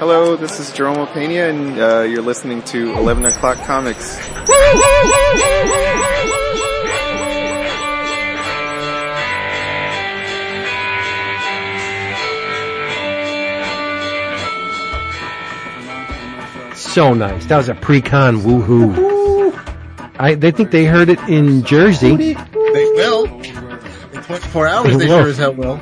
Hello, this is Jerome Pena, and uh, you're listening to 11 O'Clock Comics. So nice. That was a pre-con woohoo. I, they think they heard it in Jersey. They will. In 24 hours, They they sure as hell will.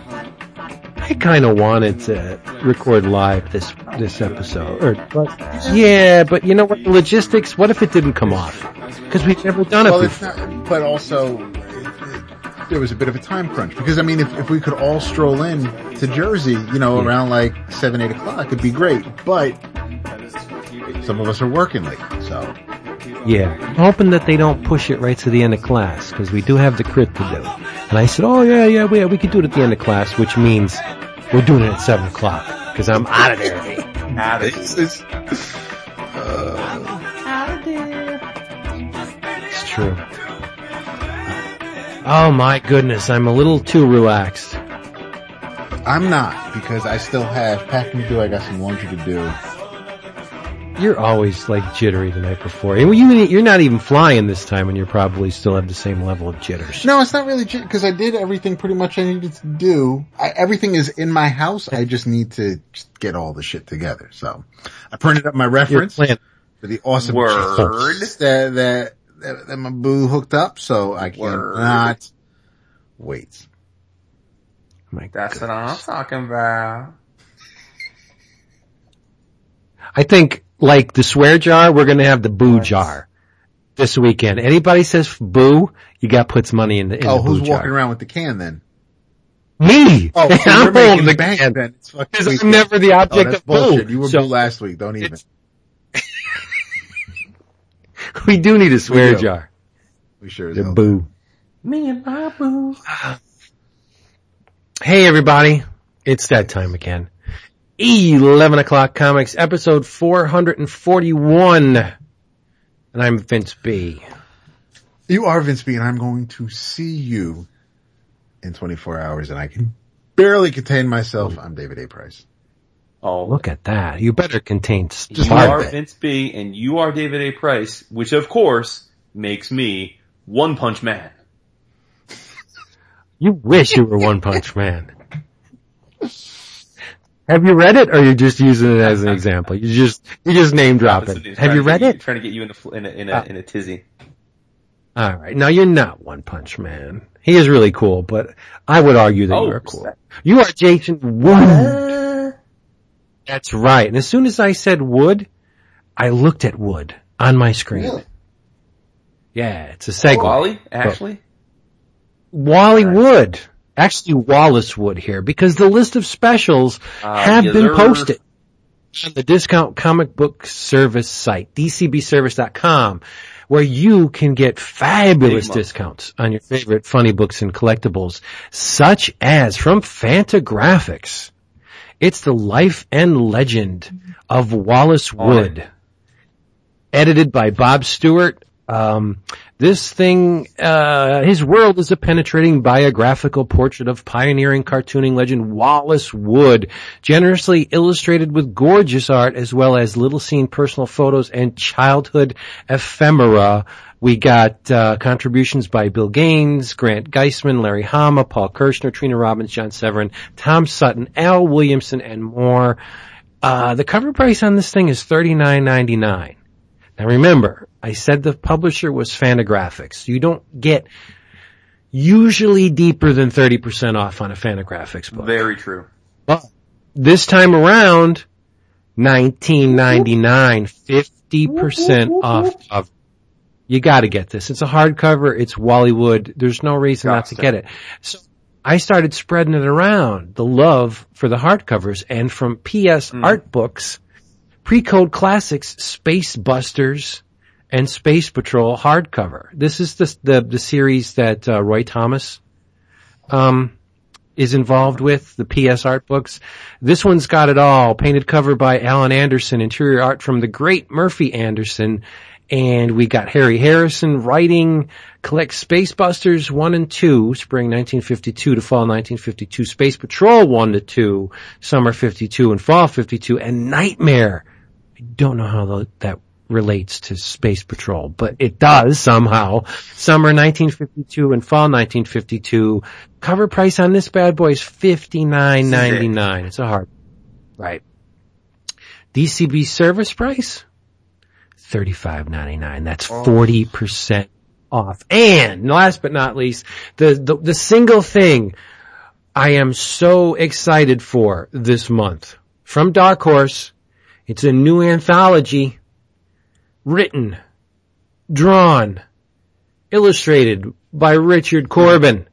I kind of wanted to record live this this episode. Or, but, yeah, but you know what? The logistics. What if it didn't come off? Because we've never done it Well, it's before. not, but also, it, it, there was a bit of a time crunch. Because, I mean, if, if we could all stroll in to Jersey, you know, around like 7, 8 o'clock, it'd be great. But, some of us are working late, so. Yeah, I'm hoping that they don't push it right to the end of class because we do have the crit to do. And I said, oh yeah, yeah, we, we could do it at the end of class, which means we're doing it at seven o'clock because I'm out of there. It's, it's, It's true. Oh my goodness, I'm a little too relaxed. I'm not, because I still have packing to do, I got some laundry to do. You're always like jittery the night before. And you, you're not even flying this time and you probably still have the same level of jitters. No, it's not really jitters because I did everything pretty much I needed to do. I, everything is in my house. I just need to just get all the shit together. So I printed up my reference playing. for the awesome Word. that, that, that, that my boo hooked up. So I cannot wait. Oh my That's what I'm talking about. I think, like the swear jar, we're gonna have the boo jar this weekend. Anybody says boo, you got puts money in the, in Oh, the boo Oh, who's jar. walking around with the can then? Me! Oh, so I'm you're making holding the bank can. then. It's fucking Because I'm never the Oh, object that's of boo. bullshit. You were So boo last week. Don't even. we do need a swear do. jar. We sure as The boo. Me and my boo. Hey everybody, it's that time again. 11 o'clock comics episode 441. And I'm Vince B. You are Vince B, and I'm going to see you in 24 hours, and I can barely contain myself. I'm David A. Price. Oh, Look at that. You better contain you are man. Vince B and you are David A. Price, which of course makes me One Punch Man. You wish you were One Punch Man. Have you read it or are you're just using it as an example? You just, you just name drop it. Have trying you read it? Trying to get you in a in a in a, Ah. in a tizzy. Alright. Now you're not One Punch Man. He is really cool, but I would argue that Oh, you are cool. You are Jason Wood. That's right. And as soon as I said Wood, I looked at Wood on my screen. Really? Yeah, it's a segue. Wally, Ashley. Wally Wood. Actually, Wallace Wood here because the list of specials Ah, have yes, been sir. posted on the discount comic book service site, dcbservice.com, where you can get fabulous discounts on your favorite funny books and collectibles, such as from Fantagraphics. It's the life and legend of Wallace On it. Wood edited by Bob Stewart. Um, this thing, uh, his world is a penetrating biographical portrait of pioneering cartooning legend Wallace Wood, generously illustrated with gorgeous art as well as little seen personal photos and childhood ephemera. We got uh, contributions by Bill Gaines, Grant Geissman, Larry Hama, Paul Kirchner, Trina Robbins, John Severin, Tom Sutton, Al Williamson, and more. Uh, the cover price on this thing is thirty nine ninety nine. Now remember, I said the publisher was Fantagraphics. You don't get usually deeper than 30% off on a Fantagraphics book. Very true. But this time around, 1999, 50% off of you gotta get this. It's a hardcover. It's Wallywood. There's no reason not to get it. So I started spreading it around, the love for the hardcovers and from PS hmm. Art Books, Pre-Code Classics, Space Busters, and Space Patrol hardcover. This is the, the, the series that uh, Roy Thomas, um, is involved with, the PS art books. This one's got it all. Painted cover by Alan Anderson, interior art from the great Murphy Anderson, And we got Harry Harrison writing, collect Space Busters 1 and 2, spring 1952 to fall 1952, Space Patrol 1 to 2, summer 52 and fall 52, and Nightmare. I don't know how that relates to Space Patrol, but it does somehow. Summer 1952 and fall 1952. Cover price on this bad boy is $59.99. It's a hard, right. DCB service price? $35.99. That's 40% off. And last but not least, the, the, the single thing I am so excited for this month from Dark Horse. It's a new anthology written, drawn, illustrated by Richard Corben.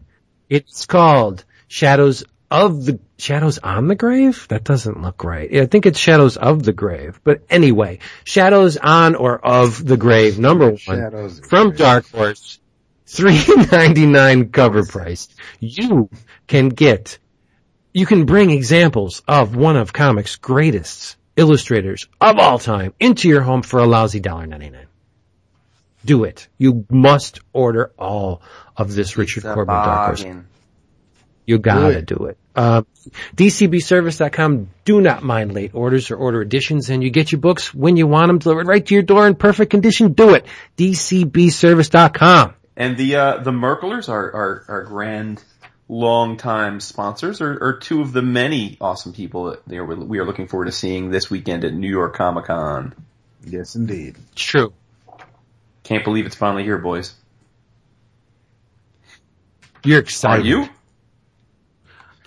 It's called Shadows of the Shadows on the Grave? That doesn't look right. I think it's Shadows of the Grave. But anyway, Shadows on or of the Grave, number one, Shadows from Dark Horse, three ninety nine cover price. You can get, you can bring examples of one of comics' greatest illustrators of all time into your home for a lousy dollar ninety nine. Do it. You must order all of this Richard Corben Dark Horse. You gotta do it. Do it. Uh, DCBService.com. Do not mind late orders or order additions, and you get your books when you want them delivered right to your door in perfect condition. Do it. DCBService.com. And the uh, the Merklers, our, our our grand long-time sponsors, are, are two of the many awesome people that they are, we are looking forward to seeing this weekend at New York Comic Con. Yes, indeed. It's true. Can't believe it's finally here, boys. You're excited. Are you?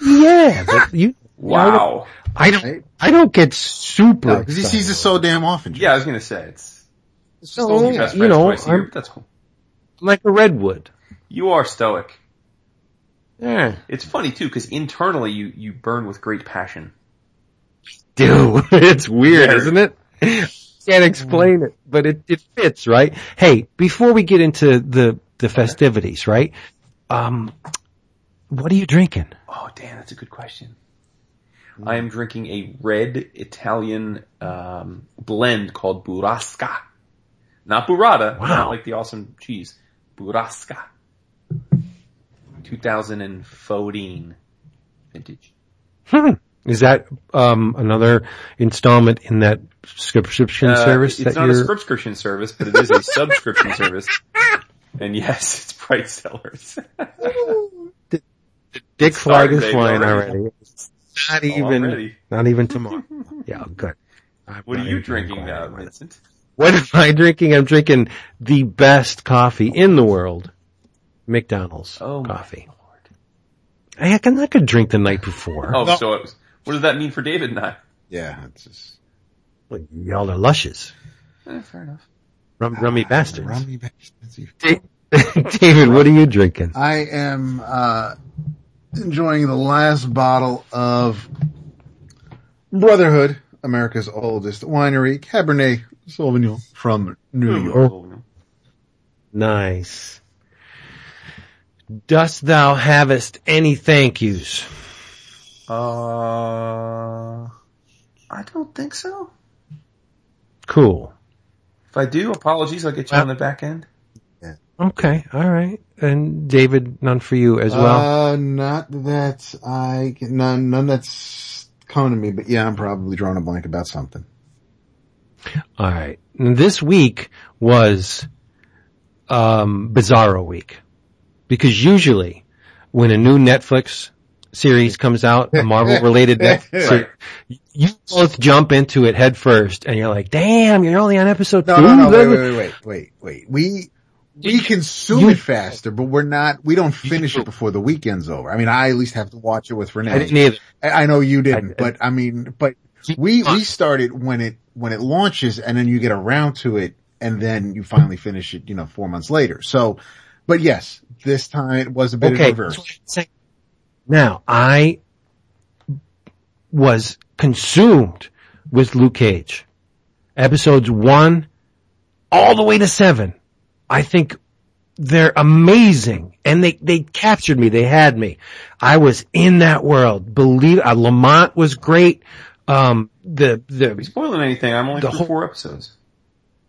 Yeah, but you. wow. I don't. I don't, I don't get super because no, he sees it so damn often. Yeah, I was gonna say it's. So you know, I'm, that's cool. like a redwood. You are stoic. Yeah. It's funny too because internally you you burn with great passion. Dude, it's weird, isn't it? Can't explain it, but it it fits, right? Hey, before we get into the the festivities, right? Um, what are you drinking? Oh, Dan, that's a good question. I am drinking a red Italian um, blend called Burrasca. Not burrata, wow. not like the awesome cheese. Burrasca. 2014 vintage. Hmm. Is that um, another installment in that subscription uh, service? It's not you're... a subscription service, but it is a subscription service. And yes, it's Bright Cellars. Dick flag is flying already. already. Not even, already. not even tomorrow. yeah, good. I'm what are you drinking now, Vincent? What am I drinking? I'm drinking the best coffee in the world. McDonald's oh coffee. I, I, can, I could drink the night before. Oh, no. so it was, what does that mean for David and I? Yeah, it's just. Well, y'all are lushes. Eh, fair enough. Rum, rummy ah, bastards. Rummy bastards. David, what are you drinking? I am, uh, enjoying the last bottle of Brotherhood, America's oldest winery, Cabernet Sauvignon from New York. Nice. Dost thou havest any thank yous? Uh, I don't think so. Cool. If I do, apologies. I'll get you uh, on the back end. Yeah. Okay, all right. And David, none for you as well. Uh, not that I none none that's coming to me, but yeah, I'm probably drawing a blank about something. All right. This week was um Bizarro week because usually when a new Netflix series comes out, a Marvel related Netflix series, you both jump into it head first and you're like, damn, you're only on episode no, two. No, no, wait, wait, wait, wait, wait. We we consume you, it faster, but we're not, we don't finish it before the weekend's over. I mean, I at least have to watch it with Renee. I didn't either. I, know you didn't, I, but I mean, but we, we started when it, when it launches and then you get around to it and then you finally finish it, you know, four months later. So, but yes, this time it was a bit okay. of reverse. Now, I was consumed with Luke Cage. Episodes one all the way to seven I think they're amazing and they, they captured me. They had me. I was in that world. Believe, uh, Lamont was great. Um, the, the, Are we spoiling anything? I'm only the through whole, four episodes.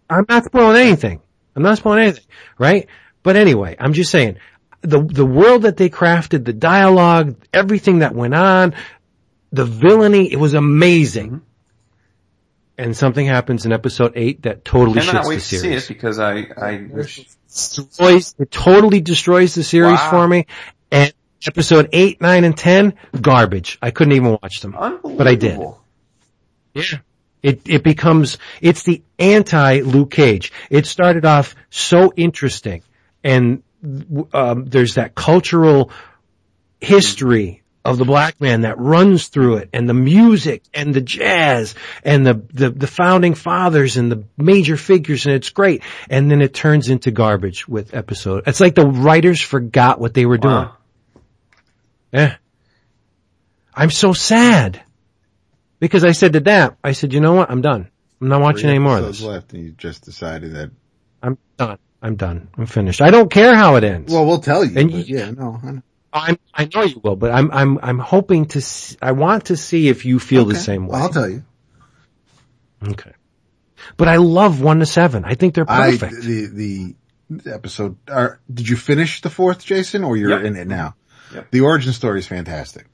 I'm not spoiling anything. I'm not spoiling anything, right? But anyway, I'm just saying, the, the world that they crafted, the dialogue, everything that went on, the villainy, it was amazing. Mm-hmm. And something happens in episode eight that totally shits the to see series. it because I, I destroys, it totally destroys the series Wow. for me. And episode eight, nine, and ten, garbage. I couldn't even watch them. But I did. Yeah. It, it becomes, it's the anti Luke Cage. It started off so interesting and, um, there's that cultural history of the black man that runs through it and the music and the jazz and the, the, the founding fathers and the major figures and it's great. And then it turns into garbage with episode. It's like the writers forgot what they were doing. Wow. Yeah. I'm so sad. Because I said to that, I said, you know what? I'm done. I'm not watching any more of this. left, and you just decided that. I'm done. I'm finished. I don't care how it ends. Well, we'll tell you. And you- yeah, no. I know. I'm, I know you will, but I'm, I'm, I'm hoping to, s I want to see if you feel the same way. Well, I'll tell you. Okay. But I love one to seven. I think they're I perfect. the the episode. Are, did you finish the fourth, Jason, or you're Yep. in it now? Yep. The origin story is fantastic.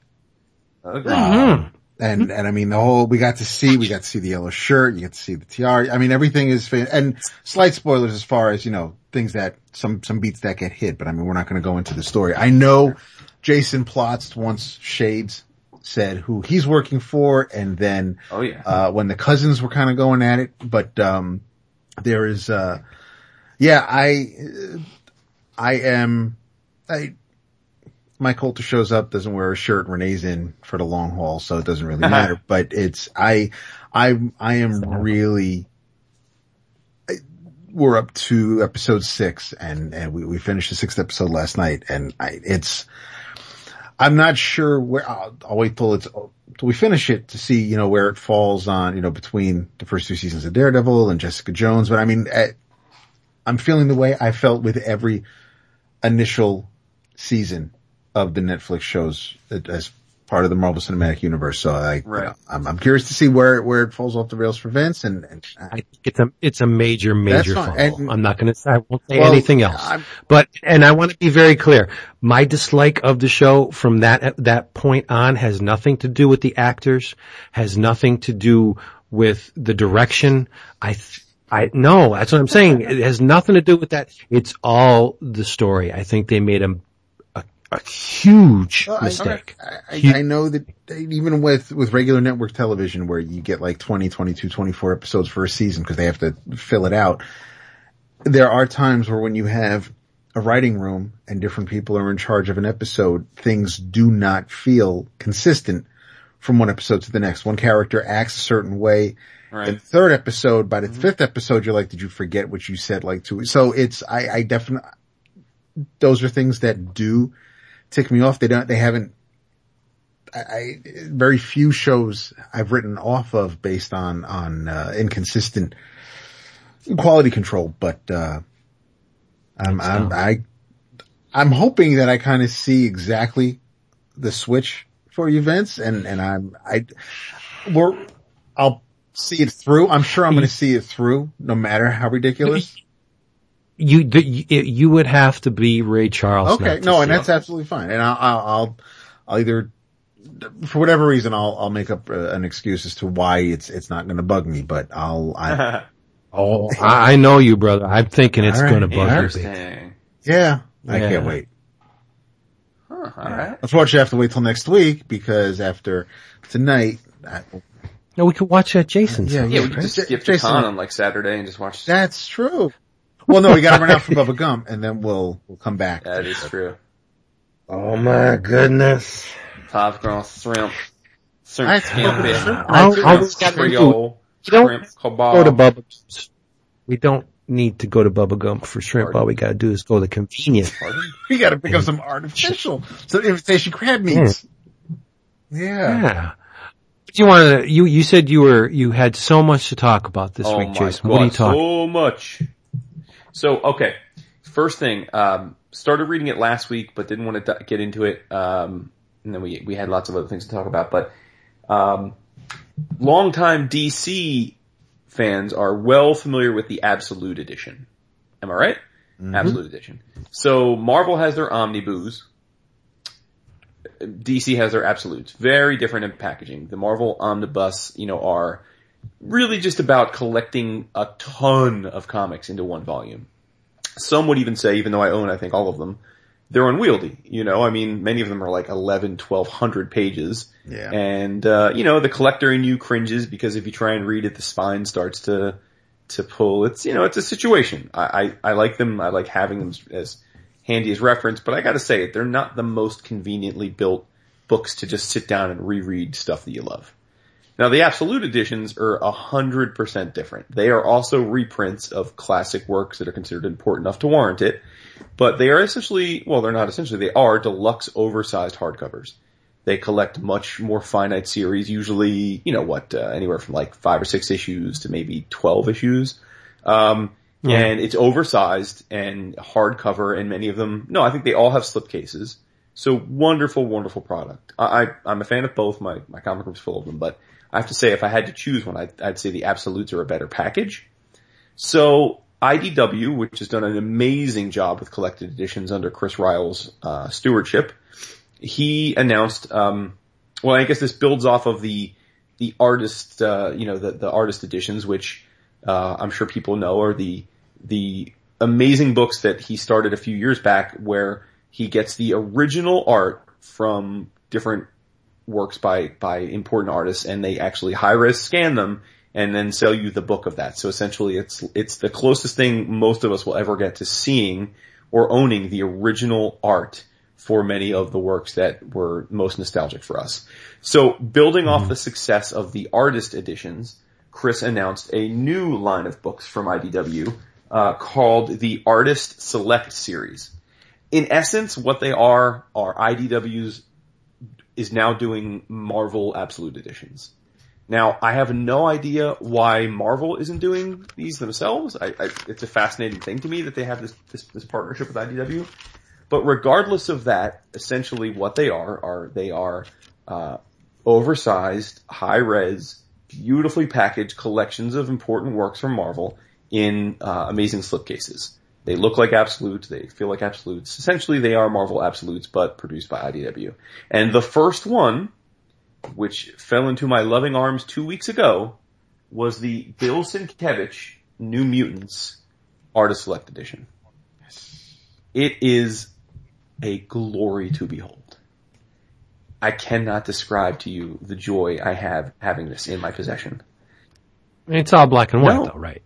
Okay. Mhm. And, and I mean, the whole, we got to see, we got to see the yellow shirt, you get to see the tiara. I mean, everything is, fan- and slight spoilers as far as, you know, things that, some, some beats that get hit, but I mean, we're not going to go into the story. I know Jason Plotz once Shades said who he's working for, and then, Oh yeah. uh, when the cousins were kind of going at it, but, um, there is, uh, yeah, I, I am, I, Mike Colter shows up, doesn't wear a shirt, Renee's in for the long haul, so it doesn't really matter, but it's, I, I, I am really, I- we're up to episode six and, and we, we finished the sixth episode last night and I, it's, I'm not sure where, I'll, I'll wait till it's, till we finish it to see, you know, where it falls on, you know, between the first two seasons of Daredevil and Jessica Jones, but I mean, eh, I'm feeling the way I felt with every initial season of the Netflix shows as part of the Marvel Cinematic Universe. So I, Right. I'm, I'm curious to see where, where it falls off the rails for Vince and, and I think it's a, it's a major, major fine. fumble. And- I'm not going to, I won't say Well, anything else. I'm- But, and I want to be very clear, my dislike of the show from that, that point on has nothing to do with the actors, has nothing to do with the direction. I, th- I, no, that's what I'm saying. It has nothing to do with that. It's all the story. I think they made a, a, a huge Well, mistake. I, I, I know that even with, with regular network television where you get like 20, 22, 24 episodes for a season because they have to fill it out, there are times where when you have a writing room and different people are in charge of an episode, things do not feel consistent from one episode to the next. One character acts a certain way. Right. In the third episode, by the mm-hmm. fifth episode, you're like, did you forget what you said like two? So it's, I, I definitely, those are things that do tick me off. They don't, they haven't, I, I very few shows I've written off of based on, on, uh, inconsistent quality control, but, uh, I'm, I'm, I, I'm hoping that I kind of see exactly the switch for you, Vince, and, and I'm, I, we're, I'll see it through. I'm sure I'm going to see it through, no matter how ridiculous. You, the, you, you would have to be Ray Charles. Okay, no, and that's it. absolutely fine. And I'll, I'll, I'll, I'll either, for whatever reason, I'll, I'll make up uh, an excuse as to why it's, it's not going to bug me, but I'll, I, Oh, I, I know you, brother. I'm thinking it's All right, going to bug you. big. Yeah, I Yeah. can't wait. Huh, all right. Unfortunately, I have to wait till next week because after tonight, I, No, we could watch that Jason's. Yeah, house, Yeah, we could just J- skip the Jason- con on like Saturday and just watch. that's true. Well, no, we got to run out for Bubba Gum and then we'll, we'll come back. That is true. Oh my goodness. Popcorn, shrimp, shrimp I- scampi, shrimp. All, That's all it. we gotta do, Creole, you don't shrimp, go to kebab. Bubba. We don't need to go to Bubba Gump for shrimp. All we gotta do is go to the convenience. Pardon? We got to pick up some artificial, some invitation crab meats. Yeah. Yeah. But you wanted to, you, you said you were, you had so much to talk about this oh week, my Jason. God, What are you talking? so much. So, okay. First thing, um, started reading it last week, but didn't want to get into it. Um, and then we, we had lots of other things to talk about, but, um, longtime DC fans are well familiar with the Absolute Edition. Am I right? Absolute Edition. So Marvel has their Omnibus. DC has their Absolutes. Very different in packaging. The Marvel Omnibus, you know, are really just about collecting a ton of comics into one volume. Some would even say, even though I own, I think, all of them, they're unwieldy. You know, I mean, many of them are like 11, 1200 pages. Yeah. And, uh, you know, the collector in you cringes because if you try and read it, the spine starts to, to pull. It's, you know, it's a situation. I, I, I like them. I like having them as handy as reference, but I gotta say, they're not the most conveniently built books to just sit down and reread stuff that you love. Now the absolute editions are a hundred percent different. They are also reprints of classic works that are considered important enough to warrant it, but they are essentially, well they're not essentially, they are deluxe oversized hardcovers. They collect much more finite series, usually, you know what, uh, anywhere from like five or six issues to maybe 12 issues. Um, and it's oversized and hardcover and many of them, no, I think they all have slipcases. So wonderful, wonderful product. I, I, I'm a fan of both. My, my comic room's full of them, but I have to say if I had to choose one, I'd, I'd say the absolutes are a better package. So IDW, which has done an amazing job with collected editions under Chris Ryall's uh, stewardship, he announced. Um, well, I guess this builds off of the the artist, uh, you know, the the artist editions, which uh, I'm sure people know are the the amazing books that he started a few years back, where he gets the original art from different works by by important artists, and they actually high res scan them and then sell you the book of that. So essentially, it's it's the closest thing most of us will ever get to seeing or owning the original art for many of the works that were most nostalgic for us. So building off the success of the artist editions, Chris announced a new line of books from IDW uh, called the Artist Select series. In essence, what they are are IDW's is now doing Marvel Absolute editions. Now, I have no idea why Marvel isn't doing these themselves. I, I, it's a fascinating thing to me that they have this, this, this partnership with IDW. But regardless of that, essentially what they are are they are uh, oversized, high res, beautifully packaged collections of important works from Marvel in uh, amazing slipcases. They look like absolutes. They feel like absolutes. Essentially, they are Marvel absolutes, but produced by IDW. And the first one, which fell into my loving arms two weeks ago, was the Bill Sienkiewicz New Mutants Artist Select Edition. It is a glory to behold. I cannot describe to you the joy I have having this in my possession. It's all black and white No. though, right?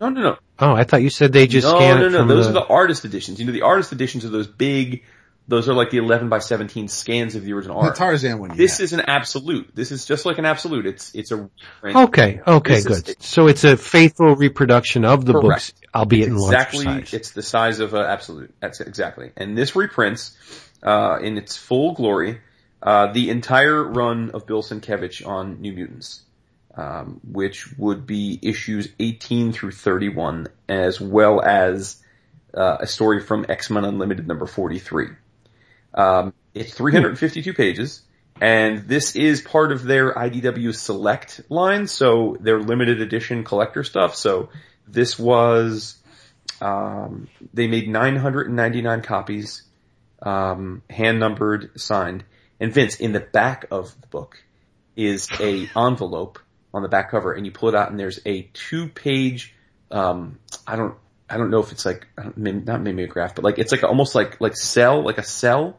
No, no, no. Oh, I thought you said they just no, scan no, it no. from Those the... are the artist editions. You know, the artist editions are those big. Those are like the 11 by 17 scans of the original The art. Tarzan one. This yeah. is an absolute. This is just like an absolute. It's it's a Okay, okay, This is- good. so it's a faithful reproduction of the Correct. books, albeit in larger exactly. size. It's the size of an absolute. That's it, exactly. And this reprints uh, in its full glory uh, the entire run of Bill Sienkiewicz on New Mutants, um, which would be issues 18 through 31, as well as uh, a story from X Men Unlimited number 43. Um, it's 352 pages, and this is part of their IDW Select line, so their limited edition collector stuff. So this was, um, they made 999 copies, um, hand numbered, signed. And Vince, in the back of the book is a envelope on the back cover, and you pull it out, and there's a two page, um, I don't, I don't know if it's like, I don't- mim- not mimeograph, but like, it's like almost like, like cell, like a cell,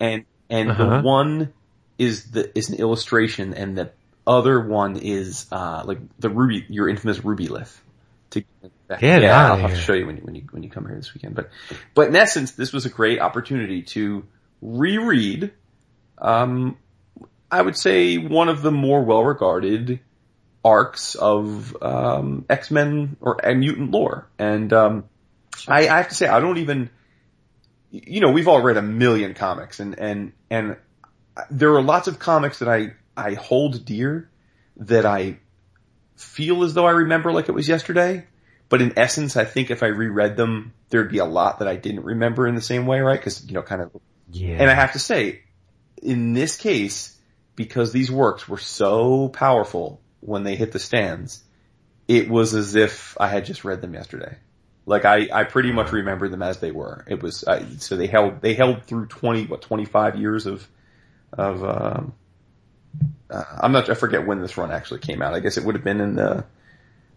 and, and Uh-huh. the one is the, is an illustration, and the other one is, uh, like the ruby, your infamous ruby lith. To, Get yeah, I'll have to show you when you, when you, when you come here this weekend, but, but in essence, this was a great opportunity to reread, um, I would say one of the more well-regarded arcs of um, X-Men or uh, mutant lore. And um, I, I have to say, I don't even, you know, we've all read a million comics, and and and there are lots of comics that I I hold dear that I feel as though I remember like it was yesterday. But in essence, I think if I reread them, there'd be a lot that I didn't remember in the same way, right? Because you know, kind of yeah. and I have to say, in this case, because these works were so powerful when they hit the stands, it was as if I had just read them yesterday. Like I, I pretty much remembered them as they were. It was, I, so they held, they held through 20, what, 25 years of, of, um, uh, I'm not, I forget when this run actually came out. I guess it would have been in the,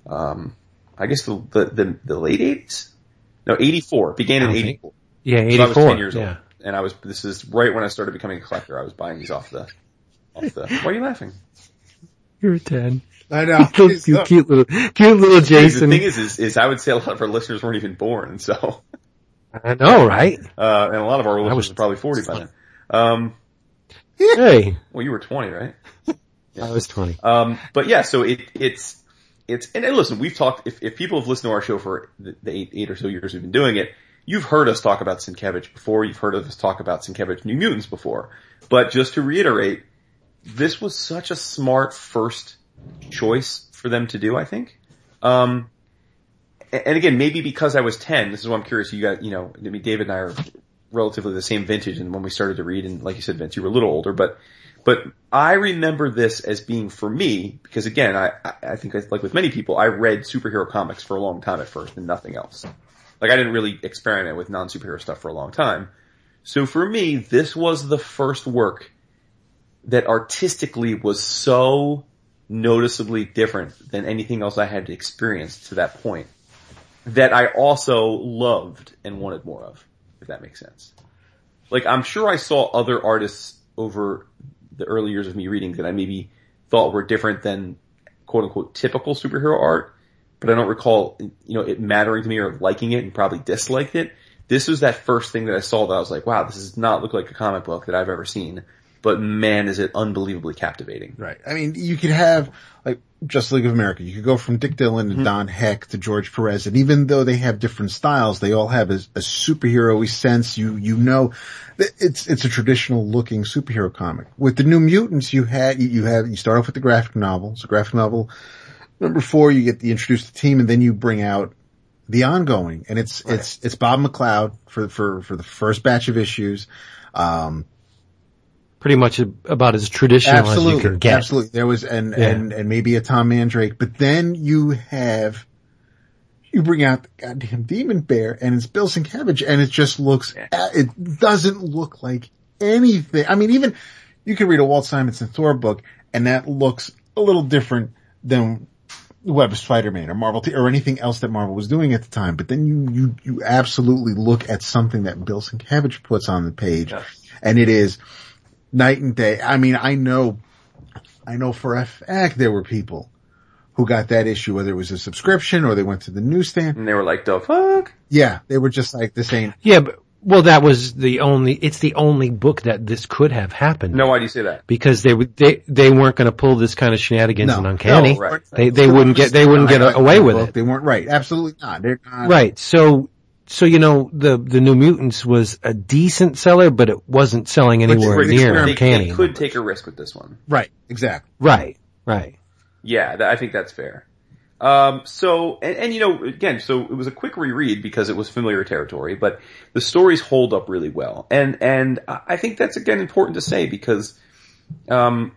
um, I guess the, the, the, the late 80s? No, 84. Began in don't 84. Yeah, So I 84. was 10 years yeah. old. And I was, this is right when I started becoming a collector. I was buying these off the, off the, why are you laughing? You're 10. I know. you cute little, cute little Jason. The thing is, is, is I would say a lot of our listeners weren't even born, so, I know, right? uh, and a lot of our listeners was- are probably 40 by then. Um, Hey, well, you were 20, right? I was 20. Um, but yeah, so it, it's, it's, and, and listen, we've talked, if, if people have listened to our show for the, the eight, eight or so years we've been doing it, you've heard us talk about Sienkiewicz before, you've heard us talk about Sienkiewicz New Mutants before. But just to reiterate, this was such a smart first choice for them to do, I think. Um, and again, maybe because I was 10, this is what I'm curious, you got, you know, I mean, David and I are relatively the same vintage and when we started to read, and like you said, Vince, you were a little older, but, but I remember this as being for me, because again, I, I- I think like with many people, I read superhero comics for a long time at first and nothing else. Like I didn't really experiment with non-superhero stuff for a long time. So for me, this was the first work that artistically was so noticeably different than anything else I had experienced to that point that I also loved and wanted more of, if that makes sense. Like I'm sure I saw other artists over the early years of me reading that I maybe thought were different than quote unquote typical superhero art, but I don't recall, you know, it mattering to me or liking it and probably disliked it. This was that first thing that I saw that I was like, wow, this does not look like a comic book that I've ever seen, but man, is it unbelievably captivating. Right. I mean, you could have like Just League of America. You could go from Dick Dillin to Mm-hmm. Don Heck to George Perez, and even though they have different styles, they all have a, a superhero-y sense. You you know, it's it's a traditional looking superhero comic. With the New Mutants, you had you have you start off with the graphic novel. It's a graphic novel. Number four, you get the introduce the team, and then you bring out the ongoing, and it's it's it's Bob McLeod for for for the first batch of issues. Um, Pretty much about as traditional as you can get. Absolutely. There was, and, Yeah. and, and maybe a Tom Mandrake, but then you have, you bring out the goddamn Demon Bear and it's Bill Sienkiewicz and it just looks, uh, it doesn't look like anything. I mean, even, you could read a Walt Simonson Thor book and that looks a little different than Web of Spider-Man or Marvel T- or anything else that Marvel was doing at the time. But then you, you, you absolutely look at something that Bill Sienkiewicz puts on the page Yeah. and it is night and day. I mean, I know, I know for a fact there were people who got that issue, whether it was a subscription or they went to the newsstand. And they were like, the fuck? Yeah, they were just like the same. Yeah, but, well, that was the only, it's the only book that this could have happened. No, why do you say that? Because they would, they, they weren't going to pull this kind of shenanigans No. and uncanny. No, right. They, they wouldn't get, they wouldn't get I- I- away with book, it. They weren't right. Absolutely not. They're not. Right. So, so you know, the the New Mutants was a decent seller, but it wasn't selling anywhere it's near experiment. They, uncanny. they could take a risk with this one. Right. Exactly. Right. Right. Yeah, that, I think that's fair. Um, so, and, and you know, again, so it was a quick reread because it was familiar territory, but the stories hold up really well. And, and I I think that's again important to say because, um,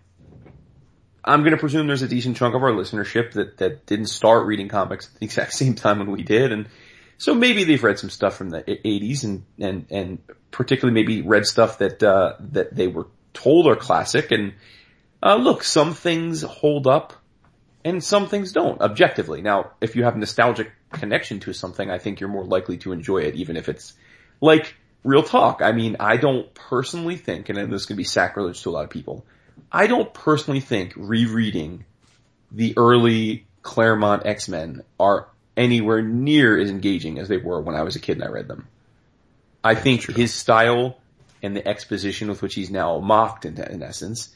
I'm going to presume there's a decent chunk of our listenership that, that didn't start reading comics at the exact same time when we did. And so maybe they've read some stuff from the 80s and, and, and particularly maybe read stuff that, uh, that they were told are classic. And, uh, look, some things hold up and some things don't objectively. Now, if you have nostalgic connection to something, I think you're more likely to enjoy it, even if it's like real talk. I mean, I don't personally think, and this is going to be sacrilege to a lot of people, I don't personally think rereading the early Claremont X-Men are anywhere near as engaging as they were when I was a kid and I read them. I think his style and the exposition with which he's now mocked in, in essence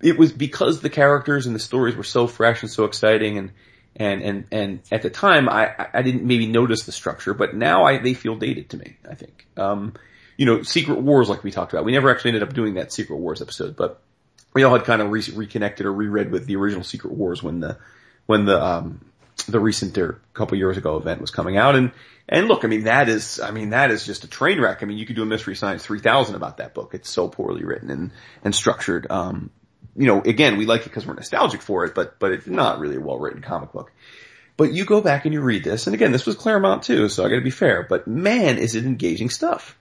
it was because the characters and the stories were so fresh and so exciting and and and and at the time I I didn't maybe notice the structure, but now I they feel dated to me. I think, um, you know, Secret Wars like we talked about. We never actually ended up doing that Secret Wars episode, but we all had kind of re- reconnected or reread with the original Secret Wars when the when the um the recent or a couple years ago event was coming out and and look, I mean that is I mean that is just a train wreck. I mean you could do a Mystery Science 3000 about that book. It's so poorly written and and structured. Um you know, again, we like it because we're nostalgic for it, but, but it's not really a well written comic book. But you go back and you read this, and again, this was Claremont too, so I gotta be fair, but man, is it engaging stuff.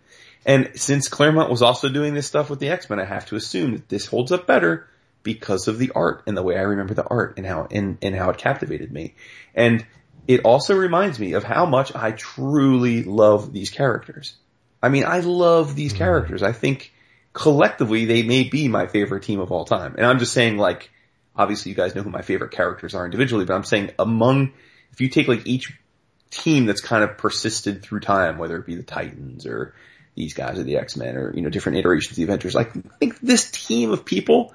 And since Claremont was also doing this stuff with the X-Men, I have to assume that this holds up better because of the art and the way I remember the art and how, and, and how it captivated me. And it also reminds me of how much I truly love these characters. I mean, I love these mm. characters. I think collectively they may be my favorite team of all time. And I'm just saying like, obviously you guys know who my favorite characters are individually, but I'm saying among, if you take like each team that's kind of persisted through time, whether it be the Titans or these guys or the X-Men or, you know, different iterations of the Avengers, like, I think this team of people,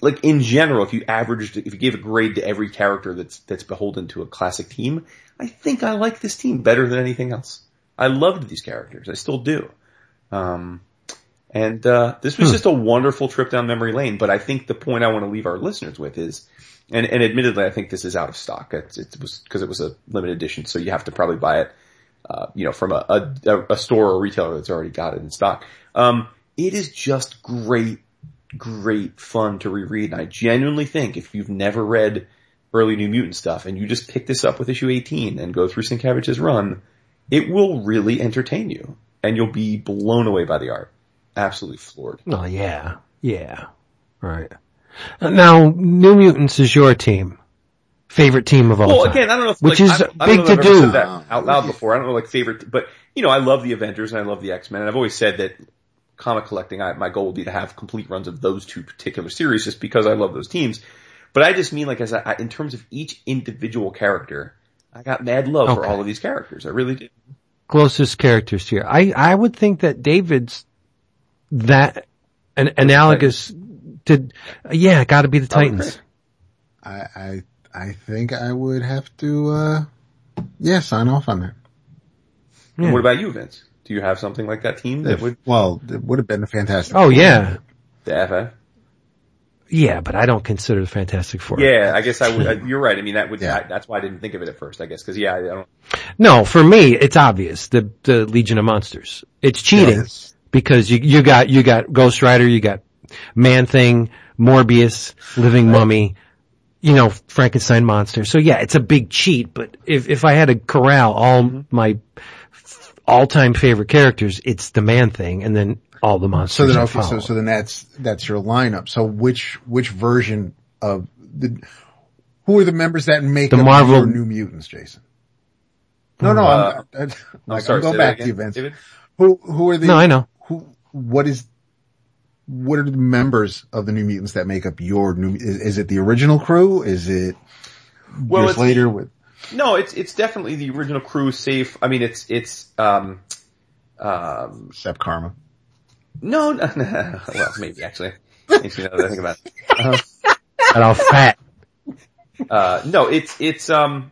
like in general, if you averaged, if you gave a grade to every character that's, that's beholden to a classic team, I think I like this team better than anything else. I loved these characters. I still do. Um, and uh, this was hmm. just a wonderful trip down memory lane. But I think the point I want to leave our listeners with is, and, and admittedly, I think this is out of stock. It's, it was because it was a limited edition, so you have to probably buy it, uh, you know, from a, a, a, store or retailer that's already got it in stock. Um, it is just great, great fun to reread. And I genuinely think if you've never read early New Mutant stuff and you just pick this up with issue 18 and go through Sienkiewicz's run, it will really entertain you and you'll be blown away by the art absolutely floored. Oh yeah, yeah, right. Uh, now, New Mutants is your team, favorite team of all well, time. again, I don't know, if, which like, is I, I big to do. out loud before. I don't know, like favorite, but you know, I love the Avengers and I love the X Men, and I've always said that comic collecting, I, my goal would be to have complete runs of those two particular series, just because I love those teams. But I just mean like as I, in terms of each individual character, I got mad love okay. for all of these characters. I really did. Closest characters here. I, I would think that David's that an analogous to yeah, got to be the Titans. I, I I think I would have to uh yeah sign off on that. Yeah. What about you, Vince? Do you have something like that team that if, would? Well, it would have been a fantastic. Oh yeah, the FF. Yeah, but I don't consider the Fantastic Four. Yeah, I guess I would. you're right. I mean, that would. Yeah. I, that's why I didn't think of it at first. I guess because yeah, I, I, don't. No, for me, it's obvious. The the Legion of Monsters. It's cheating. Yes because you you got you got Ghost Rider, you got Man Thing, Morbius, Living right. Mummy, you know Frankenstein monster. So yeah, it's a big cheat. But if if I had to corral all mm-hmm. my all time favorite characters, it's the Man Thing, and then all the monsters. So then okay, so so then that's that's your lineup. So which which version of the who are the members that make the Marvel New Mutants, Jason? No, no, uh, I'm, I'm, I'm, sorry, I'm go back to you, Vince. David? Who who are the? No, I know who, what is, what are the members of the New Mutants that make up your new, is, is it the original crew? Is it well, years later with? No, it's, it's definitely the original crew safe. I mean, it's, it's, um, um, Except Karma. No, no, no, well, maybe actually. Makes me know that I think about it. Uh, and all fat. Uh, no, it's, it's, um,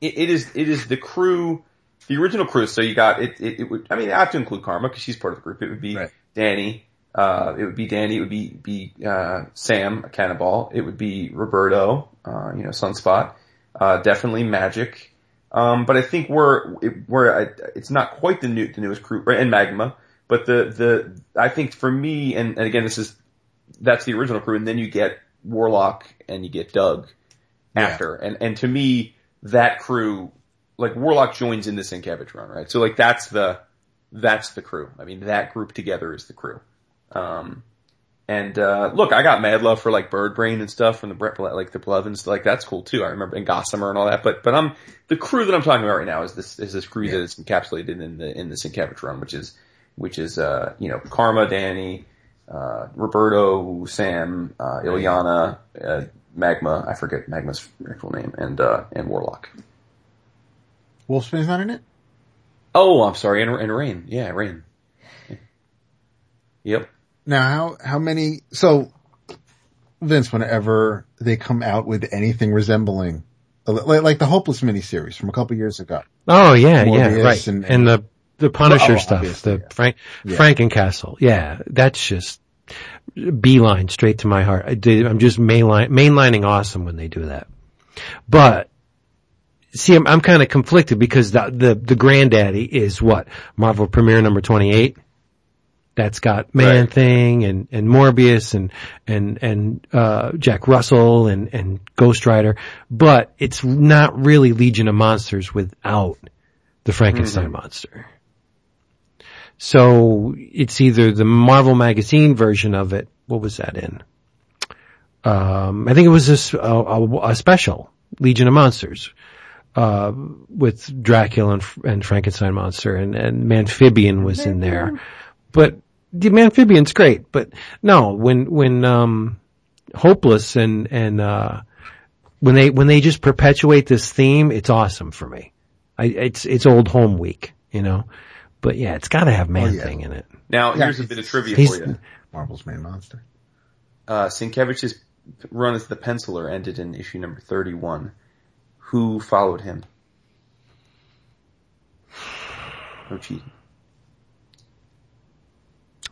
it, it is, it is the crew the original crew. So you got it. It, it would. I mean, I have to include Karma because she's part of the group. It would be right. Dani. Uh, it would be Dani. It would be be uh, Sam, a Cannonball. It would be Roberto. Uh, you know, Sunspot. Uh, definitely Magic. Um, but I think we're we're it's not quite the new the newest crew and Magma. But the the I think for me and, and again this is that's the original crew and then you get Warlock and you get Doug after yeah. and and to me that crew like Warlock joins in the Sienkiewicz run, right? So like that's the that's the crew. I mean, that group together is the crew. Um, and uh, look, I got mad love for like Bird Brain and stuff from the Bret like the Blevins, like that's cool too. I remember and Gossamer and all that. But but I'm the crew that I'm talking about right now is this is this crew yeah. that is encapsulated in the in the Sienkiewicz run, which is which is uh you know Karma, Dani, uh, Roberto, Sam, uh, Illyana, uh, Magma. I forget Magma's actual name, and uh, and Warlock. Wolfsbane's not in it? Oh, I'm sorry, and, and Rahne. Yeah, Rahne. Yep. Now, how, how many, so, Vince, whenever they come out with anything resembling, like, like the Hopeless miniseries from a couple years ago. Oh, yeah, Morbius yeah, right. And, and, and, the, the Punisher oh, stuff, the yeah. Frank, yeah. Frankencastle. Yeah, that's just beeline straight to my heart. I am just mainline, mainlining awesome when they do that. But see, I'm, I'm kind of conflicted because the, the, the granddaddy is what? Marvel Premiere number 28? That's got Man Right. Thing and, and Morbius and, and, and, uh, Jack Russell and, and Ghost Rider, but it's not really Legion of Monsters without the Frankenstein monster. So it's either the Marvel magazine version of it. What was that in? Um, I think it was a special Legion of Monsters, uh, with Dracula and, and Frankenstein monster and, and Amphibian was in there. But the Amphibian's great, but no, when, when, um, Hopeless and, and, uh, when they, when they just perpetuate this theme, it's awesome for me. I, it's, it's old home week, you know, but yeah, it's gotta have Man yeah. Thing in it. Now, Yeah, here's a bit of trivia he's- for you. Marvel's main monster. Uh, Sienkiewicz's run as the penciler ended in issue number 31. Who followed him? No cheating.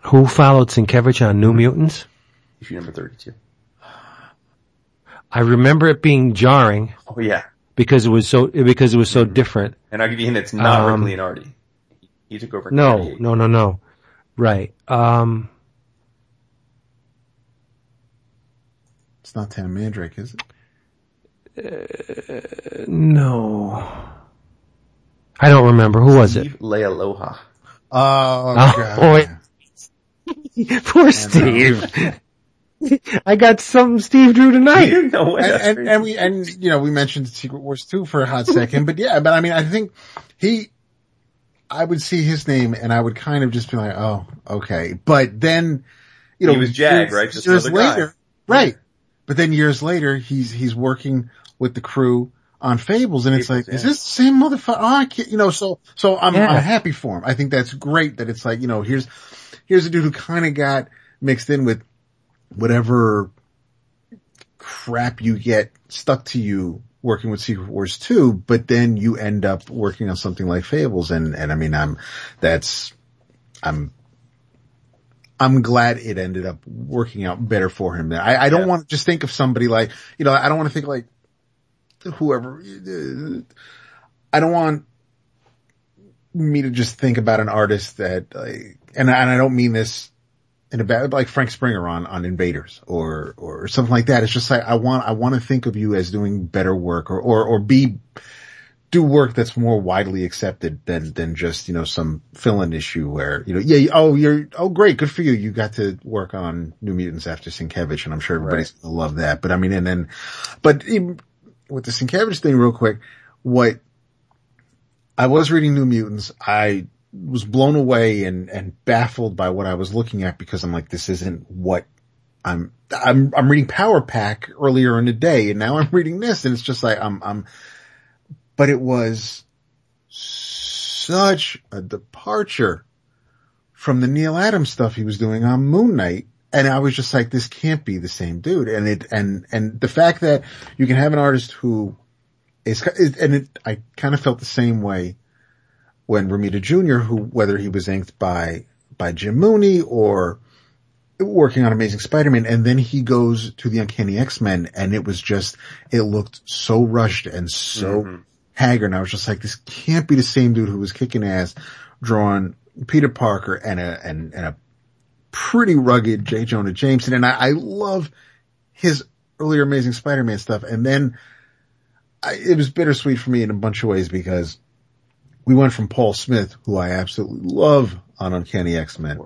Who followed Sienkiewicz on New Mutants? Issue number 32. I remember it being jarring Oh yeah. because it was so, because it was so different. And I'll give you a hint, it's not Um, Rick Leonardi. He took over No, no, no, no. Right. Um, It's not Tom Mandrake, is it? no. I don't remember. Who was it? Steve Leialoha. Oh, Oh, God. boy. Poor Steve. I got some Steve Drew tonight. no way. and, and, and we and you know we mentioned Secret Wars two for a hot second, but yeah, but I mean I think he, I would see his name and I would kind of just be like, oh, okay, but then you know He was Jag, years- right? Just years another guy. later, right? But then years later, he's he's working with the crew on Fables, and it's Fables, like, is this the same motherfucker? Oh, I can't, you know. So so I'm Yeah. I'm happy for him. I think that's great that it's like you know here's here's a dude who kind of got mixed in with whatever crap you get stuck to you working with Secret Wars 2, but then you end up working on something like Fables and, and I mean, I'm, that's, I'm, I'm glad it ended up working out better for him. I, I don't Yeah. want to just think of somebody like, you know, I don't want to think like whoever, I don't want me to just think about an artist that, like, and, I- and I don't mean this in a bad, like Frank Springer on, on Invaders or, or something like that. It's just like, I want, I want to think of you as doing better work or, or, or be, do work that's more widely accepted than, than just, you know, some fill-in issue where, you know, yeah, oh, you're, oh, great. Good for you. You got to work on New Mutants after Sienkiewicz and I'm sure everybody's gonna love that. But I mean, and then, but with the Sienkiewicz thing real quick, what I was reading New Mutants, I was blown away and, and baffled by what I was looking at because I'm like, this isn't what I'm, I'm, I'm reading Power Pack earlier in the day and now I'm reading this and it's just like, I'm, I'm, but it was such a departure from the Neal Adams stuff he was doing on Moon Knight. And I was just like, this can't be the same dude. And it, and, and the fact that you can have an artist who is, and it, I kind of felt the same way when Romita Jr., who, whether he was inked by, by Jim Mooney or working on Amazing Spider-Man, and then he goes to the Uncanny X-Men, and it was just, it looked so rushed and so mm-hmm. haggard, and I was just like, this can't be the same dude who was kicking ass, drawing Peter Parker and a, and, and a pretty rugged J. Jonah Jameson, and I, I love his earlier Amazing Spider-Man stuff, and then I, it was bittersweet for me in a bunch of ways because we went from Paul Smith, who I absolutely love on Uncanny X-Men,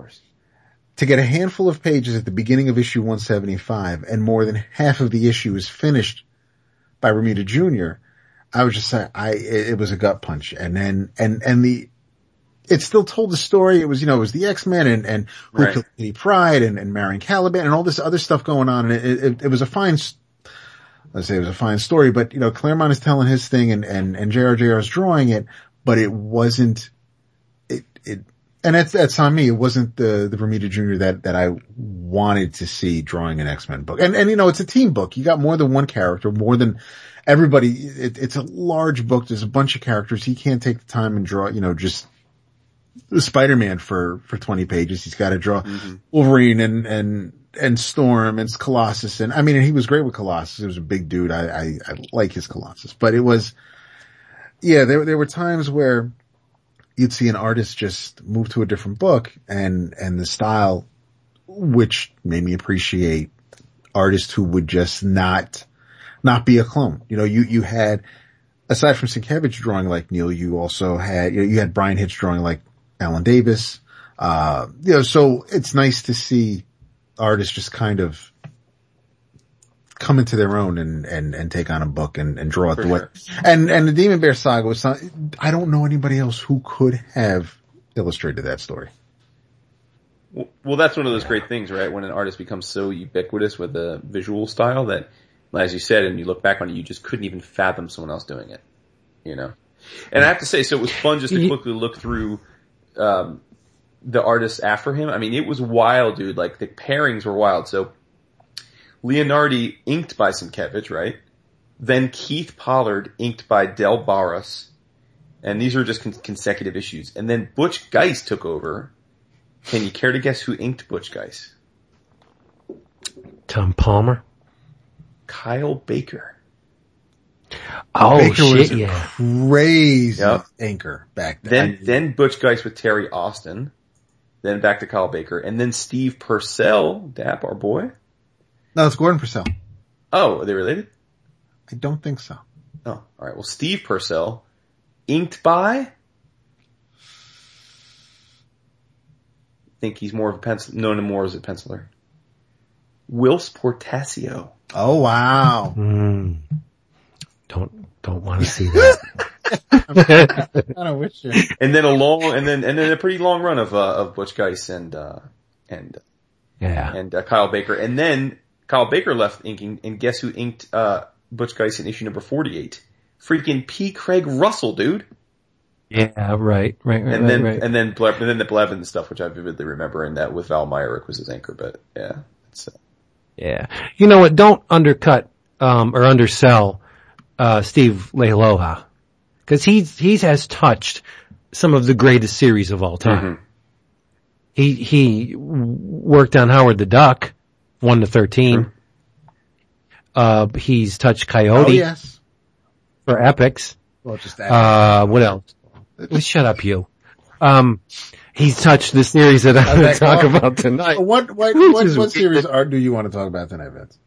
to get a handful of pages at the beginning of issue 175 and more than half of the issue is finished by Romita Jr. I was just like, I, it, was a gut punch. And then, and, and the, it still told the story. It was, you know, it was the X-Men and, and who Right. killed Kitty Pryde and, and Marion Caliban and all this other stuff going on. And it, it, it was a fine, let's say it was a fine story, but you know, Claremont is telling his thing and, and, and JRJR is drawing it, but it wasn't, it, it, and that's, that's on me. It wasn't the, the Romita Jr. that, that I wanted to see drawing an X-Men book. And, and you know, it's a team book. You got more than one character, more than everybody. It, it's a large book. There's a bunch of characters. He can't take the time and draw, you know, just Spider-Man for, for 20 pages. He's got to draw mm-hmm. Wolverine and, and, and Storm and Colossus. And I mean, he was great with Colossus. It was a big dude. I, I, I like his Colossus, but it was, yeah, there, there were times where you'd see an artist just move to a different book and, and the style, which made me appreciate artists who would just not, not be a clone. You know, you, you had, aside from Sienkiewicz drawing like Neil, you also had, you, know, you had Bryan Hitch drawing like Alan Davis. Uh, you know, so it's nice to see artists just kind of come into their own and, and, and take on a book and, and draw it For the way. sure. And, and the Demon Bear saga was, not, I don't know anybody else who could have illustrated that story. Well- Well, that's one of those great things, right? When an artist becomes so ubiquitous with a visual style that, as you said, and you look back on it, you just couldn't even fathom someone else doing it. You know? And I have to say, so it was fun just to quickly look through, um, the artists after him. I mean, it was wild, dude. Like, the pairings were wild. So, Leonardi inked by Sienkiewicz, right? Then Keith Pollard inked by Del Barros. And these are just con- consecutive issues. And then Butch Guice took over. Can you care to guess who inked Butch Guice? Tom Palmer. Kyle Baker. Oh Baker was shit, a yeah. crazy Yep. anchor back Then, then. then Butch Guice with Terry Austin. Then back to Kyle Baker. And then Steve Purcell, Dap, our boy. No, it's Gordon Purcell. Oh, are they related? I don't think so. Oh, alright. Well, Steve Purcell, inked by? I think he's more of a pencil, known him more as a penciler. Whilce Portacio. Oh wow. Mm. Don't don't want to see that. I don't wish you. And then a long, and then, and then a pretty long run of, uh, of Butch Guice and, uh, and, yeah. and, uh, Kyle Baker. And then Kyle Baker left inking, and guess who inked, uh, Butch Guice in issue number 48? Freaking P. Craig Russell, dude. Yeah, right, right, right, And then, right. and then, Ble- and then the Blevin stuff, which I vividly remember, and that with Val Myrick was his anchor, but yeah. It's, uh, Yeah. You know what? Don't undercut, um, or undersell, uh, Steve Leialoha. Cause he's, he has touched some of the greatest series of all time. Mhm. He, he worked on Howard the Duck, 1 to 13. Sure. Uh, he's touched Coyote. Oh yes. for Epics. Well, just that. Uh, what else? Well, shut up, you. Um, he's touched the series that I'm going to talk going? about tonight. what what Which what, is what series are do you want to talk about tonight, Vince?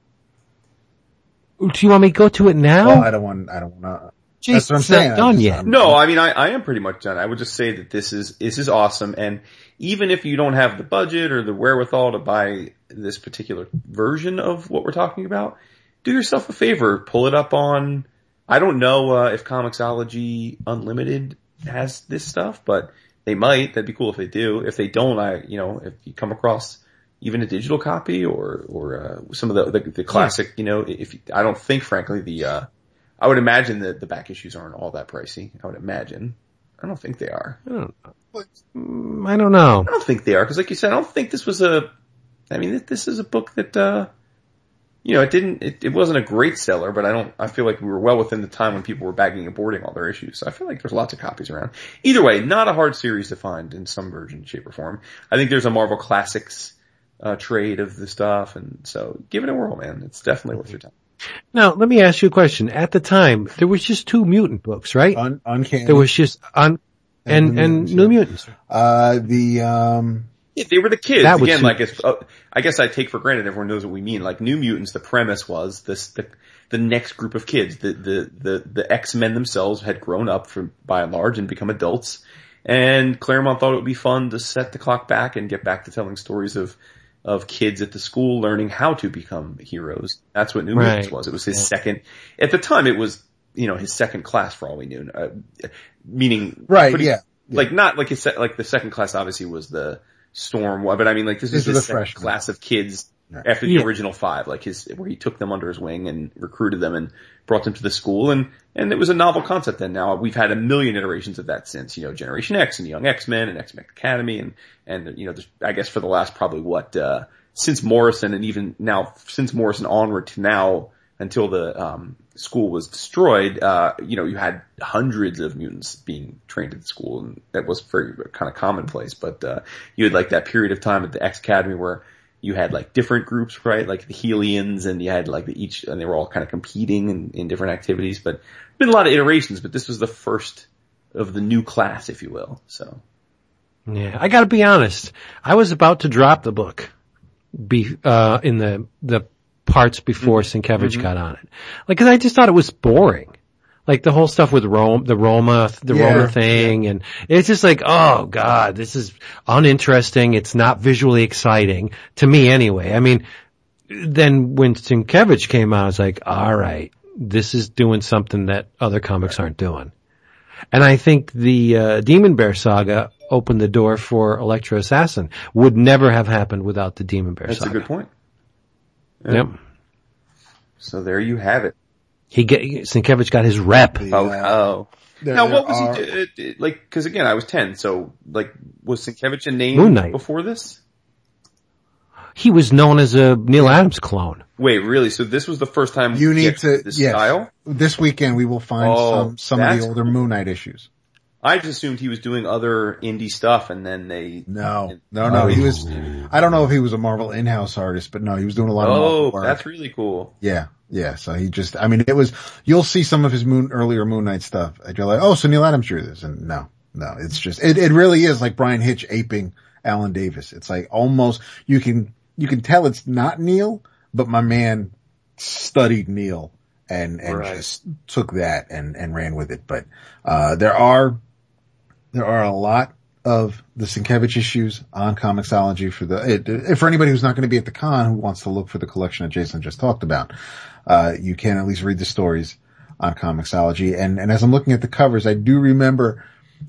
Do you want me to go to it now? Well, I don't want. I don't want to. Jeez, that's what I'm it's not saying. I done just- yet. I'm- No, I mean, I, I am pretty much done. I would just say that this is, this is awesome. And even if you don't have the budget or the wherewithal to buy this particular version of what we're talking about, do yourself a favor, pull it up on, I don't know, uh, if Comixology Unlimited has this stuff, but they might. That'd be cool if they do. If they don't, I, you know, if you come across even a digital copy or, or, uh, some of the, the, the classic, you know, if, I don't think frankly the, uh, I would imagine that the back issues aren't all that pricey. I would imagine. I don't think they are. I don't know. Mm, I don't know. I don't think they are because, like you said, I don't think this was a. I mean, this is a book that, uh, you know, it didn't. It, it wasn't a great seller, but I don't. I feel like we were well within the time when people were bagging and boarding all their issues. So I feel like there's lots of copies around. Either way, not a hard series to find in some version, shape, or form. I think there's a Marvel Classics uh, trade of the stuff, and so give it a whirl, man. It's definitely worth your time. Now, let me ask you a question. At the time, there was just two mutant books, right? Un, uncanny. there was just on and New and Mutants, New yeah. Mutants. uh the um Yeah, they were the kids. That Again, like, if, uh, I guess I take for granted everyone knows what we mean. Like, New Mutants, the premise was this, the, the next group of kids, the, the, the, the X-Men themselves had grown up from, by and large and become adults. And Claremont thought it would be fun to set the clock back and get back to telling stories of, of kids at the school learning how to become heroes. That's what New Right. Mutants was. It was his second, at the time it was, you know, his second class for all we knew, uh, meaning, right pretty- yeah like not like his se- like the second class obviously was the storm but I mean like this These is are the the second freshmen. class of kids Right. after the Yeah. original five, like his where he took them under his wing and recruited them and brought them to the school and and it was a novel concept. Then now we've had a million iterations of that since you know Generation X and Young X Men and X Men Academy and and you know I guess for the last probably what uh since Morrison and even now since Morrison onward to now until the um, school was destroyed, uh, you know, you had hundreds of mutants being trained at the school, and that was very kind of commonplace. But uh, you had like that period of time at the X Academy where you had like different groups, right? Like the Hellions, and you had like the each, and they were all kind of competing in, in different activities. But been a lot of iterations, but this was the first of the new class, if you will. So Yeah, I gotta be honest. I was about to drop the book be, uh, in the, the parts before Sienkiewicz got on it. Like, cause I just thought it was boring. Like the whole stuff with Rome, the Roma, the Yeah. Roma thing, and it's just like, oh god, this is uninteresting. It's not visually exciting to me anyway. I mean, then when Sienkiewicz came out, I was like, all right, this is doing something that other comics aren't doing. And I think the uh, Demon Bear saga opened the door for Elektra Assassin. Would never have happened without the Demon Bear saga. that's a good point. Yep. So there you have it. He get Sienkiewicz got his rep. The, Oh, oh. there- now, what was are- he do- uh, like? Because again, I was ten. So, like, was Sienkiewicz a name Moon Knight. before this? He was known as a Neal Adams clone. Wait, really? So this was the first time You need to, this yes. style? This weekend we will find Oh, some, some of the older cool. Moon Knight issues. I just assumed he was doing other indie stuff, and then they. No, no, no. He was, I don't know if he was a Marvel in-house artist, but no, he was doing a lot of Oh, that's really cool. Yeah, yeah. So he just, I mean, it was, you'll see some of his moon, earlier Moon Knight stuff and you're like, oh, so Neal Adams drew this. And no, no, it's just, it, it really is like Bryan Hitch aping Alan Davis. It's like almost, you can, you can tell it's not Neil, but my man studied Neil and, and Right. just took that and, and ran with it. But, uh, there are, there are a lot of the Sienkiewicz issues on Comixology for the, it, for anybody who's not going to be at the con who wants to look for the collection that Jason just talked about. Uh, you can at least read the stories on Comixology. And, and as I'm looking at the covers, I do remember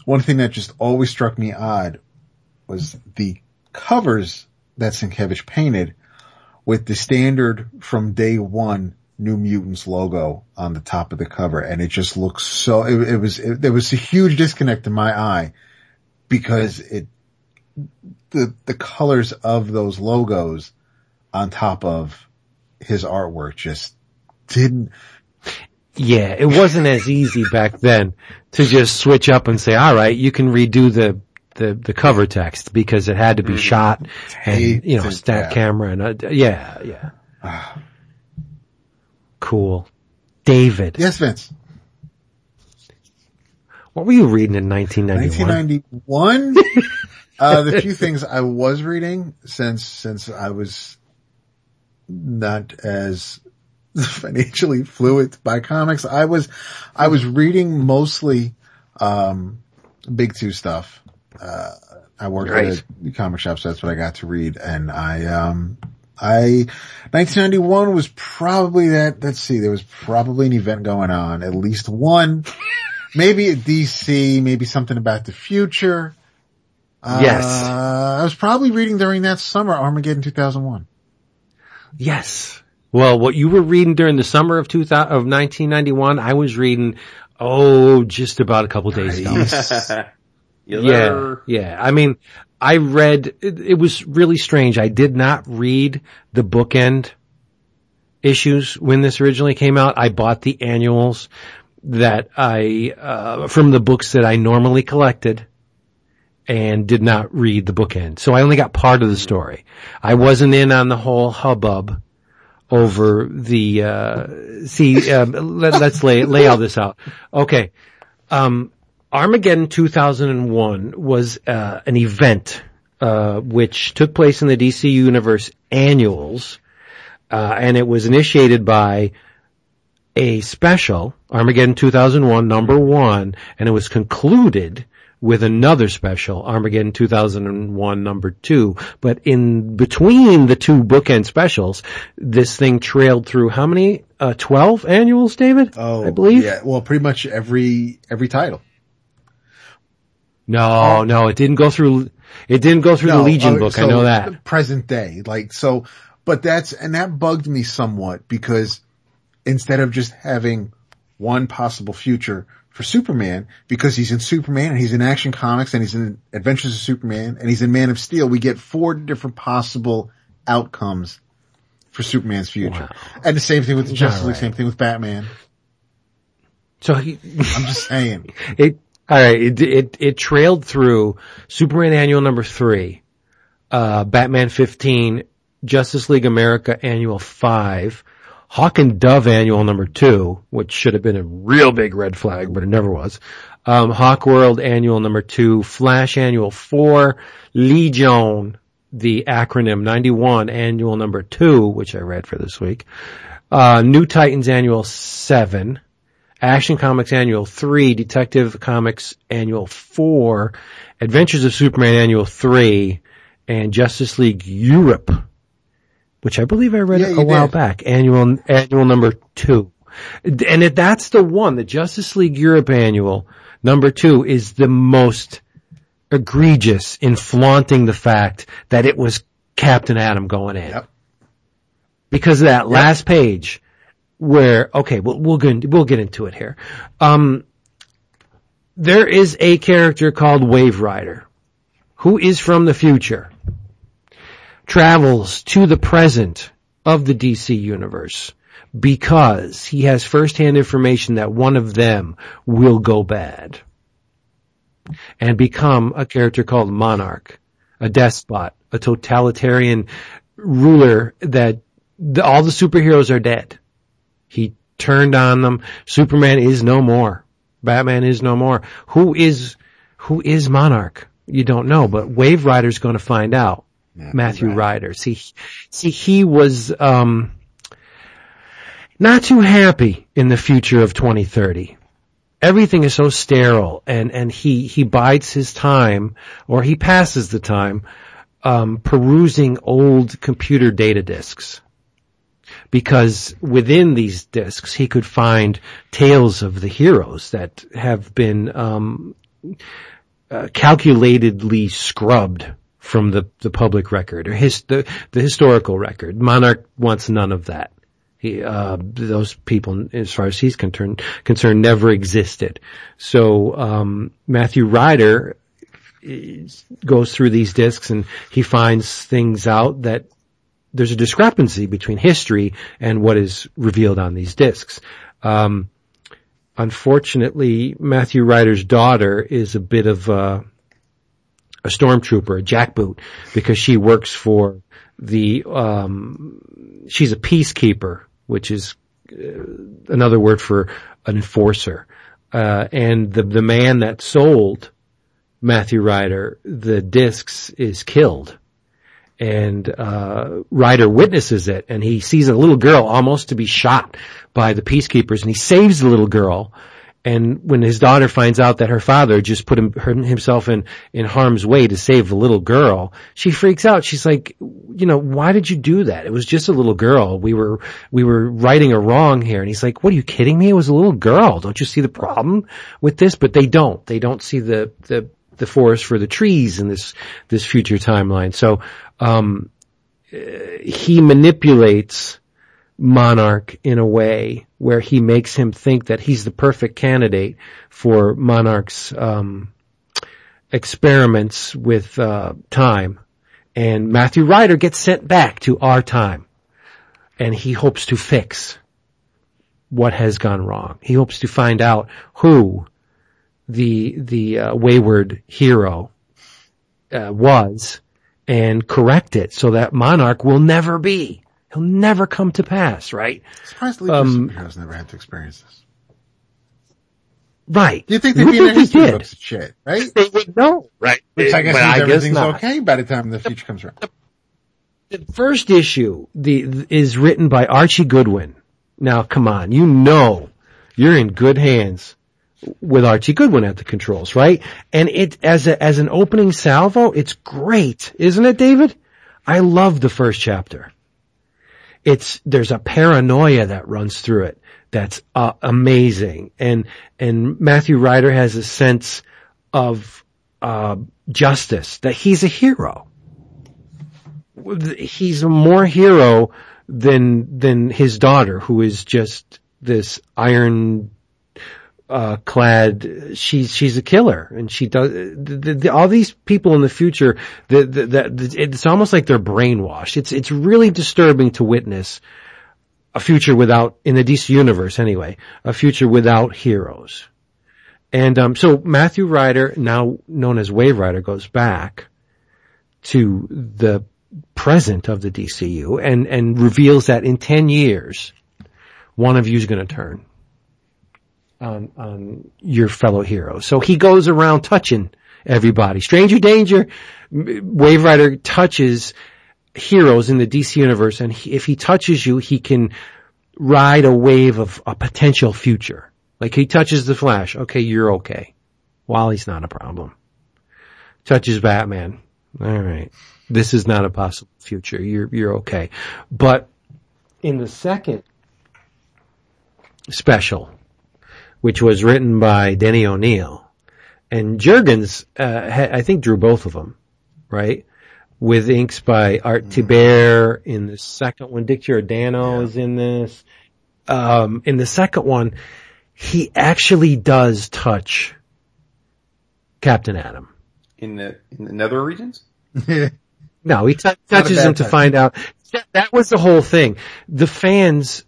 one thing that just always struck me odd was the covers that Sienkiewicz painted with the standard from day one New Mutants logo on the top of the cover. And it just looks so, it, it was, it, there was a huge disconnect in my eye because it, the, the colors of those logos on top of his artwork just didn't, Yeah, it wasn't as easy back then to just switch up and say, all right, you can redo the, the, the cover text because it had to be shot and, you know, stat camera and, uh, yeah, yeah. cool. David, yes, Vince. what were you reading in 1991? 1991. uh, the few things I was reading since, since I was not as financially fluid by comics, I was, I was reading mostly, um, big two stuff. Uh, I worked Right. at a comic shop, so that's what I got to read. And I, um, I, 1991 was probably that, let's see, there was probably an event going on, at least one, maybe at DC, maybe something about the future. Yes. Uh, I was probably reading during that summer, Armageddon 2001. Yes. Well, what you were reading during the summer of 2000, of 1991, I was reading, oh, just about a couple days ago. You Yeah, yeah. I mean, I read, it, was really strange. I did not read the bookend issues when this originally came out. I bought the annuals that I, uh, from the books that I normally collected and did not read the bookend. So I only got part of the story. I wasn't in on the whole hubbub over the, uh, see, um, let, let's lay, lay all this out. Okay. Um, Armageddon 2001 was uh, an event uh, which took place in the DC Universe annuals, uh, and it was initiated by a special Armageddon 2001 number one, and it was concluded with another special Armageddon 2001 number two. But in between the two bookend specials, this thing trailed through how many? Uh, 12 annuals, David? Oh, I believe. Yeah. Well, pretty much every, every title. No, oh. no, it didn't go through. It didn't go through the Legion oh, book. I know that. Present day. Like, so, but that's, and that bugged me somewhat because instead of just having one possible future for Superman, because he's in Superman and he's in Action Comics and he's in Adventures of Superman and he's in Man of Steel, we get four different possible outcomes for Superman's future. Wow. And the same thing with the Justice League, right. same thing with Batman. So he, I'm just saying. it. All right, it, it it trailed through Superman Annual number three, uh, Batman fifteen, Justice League America Annual five, Hawk and Dove Annual number two, which should have been a real big red flag, but it never was. Um, Hawkworld Annual number two, Flash Annual four, Legion, the acronym 91 Annual number two, which I read for this week. Uh, New Titans Annual seven, Action Comics Annual 3, Detective Comics Annual 4, Adventures of Superman Annual 3, and Justice League Europe, which I believe I read Yeah, a while did. back, annual, annual number 2. And if that's the one, the Justice League Europe Annual number 2 is the most egregious in flaunting the fact that it was Captain Atom going in. Yep. Because of that last page where, okay, we'll, we'll get, we'll get into it here. Um, there is a character called Waverider who is from the future, travels to the present of the DC universe because he has firsthand information that one of them will go bad and become a character called Monarch, a despot, a totalitarian ruler that all the superheroes are dead. He turned on them. Superman is no more. Batman is no more. Who is, who is Monarch? You don't know, but Waverider's gonna find out. Matthew Ryder. See, see, he was, um, not too happy in the future of 2030. Everything is so sterile and, and he, he bides his time or he passes the time, um, perusing old computer data disks because within these discs he could find tales of the heroes that have been um, uh, calculatedly scrubbed from the, the public record or his, the, the historical record. Monarch wants none of that. He, uh, those people, as far as he's concerned, concerned never existed. So, um, Matthew Ryder goes through these discs and he finds things out that there's a discrepancy between history and what is revealed on these discs. Um, unfortunately, Matthew Ryder's daughter is a bit of a, a stormtrooper, a jackboot, because she works for the. Um, she's a peacekeeper, which is uh, another word for an enforcer. Uh, and the the man that sold Matthew Ryder the discs is killed and uh, Ryder witnesses it, and he sees a little girl almost to be shot by the peacekeepers, and he saves the little girl. And when his daughter finds out that her father just put him, himself in, in harm's way to save the little girl, she freaks out. She's like, you know, why did you do that? It was just a little girl. We were, we were righting a wrong here. And he's like, what are you kidding me? It was a little girl. Don't you see the problem with this? But they don't. They don't see the, the, the forest for the trees in this, this future timeline. So, um, he manipulates Monarch in a way where he makes him think that he's the perfect candidate for Monarch's um, experiments with uh, time. And Matthew Ryder gets sent back to our time, and he hopes to fix what has gone wrong. He hopes to find out who the the uh, wayward hero uh, was and correct it so that Monarch will never be. He'll never come to pass, right? Surprisingly, Um, superheroes never had to experience this. Right. Do you think they'd be in history did. books and shit, right? They would know, right? Which I guess But means everything's not. okay by the time the future comes around. The first issue the, is written by Archie Goodwin. Now, come on, you know you're in good hands with Archie Goodwin at the controls, right? And it as a as an opening salvo, it's great, isn't it, David? I love the first chapter. It's there's a paranoia that runs through it that's uh, amazing, and and Matthew Ryder has a sense of uh, justice that he's a hero he's more hero than than his daughter, who is just this iron uh, clad. She's she's a killer, and she does the, the, all these people in the future. The, the, it's almost like they're brainwashed. It's it's really disturbing to witness a future without in the DC universe anyway, a future without heroes. And um, so Matthew Ryder, now known as Waverider, goes back to the present of the DCU and, and reveals that in 10 years, one of you is going to turn on on your fellow hero. So he goes around touching everybody. Stranger danger. Waverider touches heroes in the DC universe, and he, if he touches you, he can ride a wave of a potential future. Like he touches the Flash, okay, you're okay. Wally's not a problem. Touches Batman, all right. This is not a possible future. You're you're okay. But in the second special, which was written by Denny O'Neil, and Jurgens, uh, ha- I think drew both of them, right? With inks by Art Thibert in the second one. Dick Giordano is in this. Um, in the second one, he actually does touch Captain Atom. In the in the nether regions? No, he t- touches him to touch. find out. That, that was the whole thing. The fans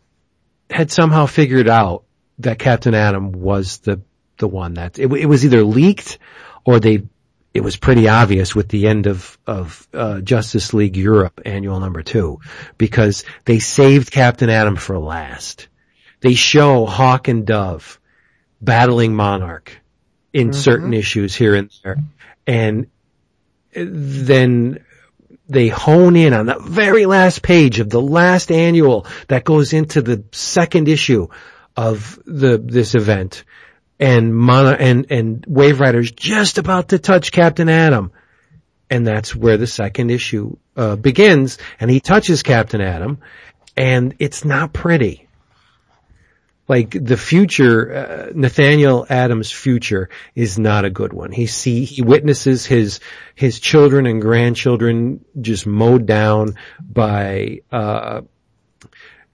had somehow figured out that Captain Atom was the the one that it, it was either leaked or they it was pretty obvious with the end of of uh, Justice League Europe Annual Number Two because they saved Captain Atom for last. They show Hawk and Dove battling Monarch in certain issues here and there, and then they hone in on the very last page of the last annual that goes into the second issue of the this event. And Mono and and Waverider's just about to touch Captain Atom and that's where the second issue uh, begins. And he touches Captain Atom and it's not pretty. Like the future, uh, Nathaniel Adams' future is not a good one. He see, he witnesses his, his children and grandchildren just mowed down by, uh,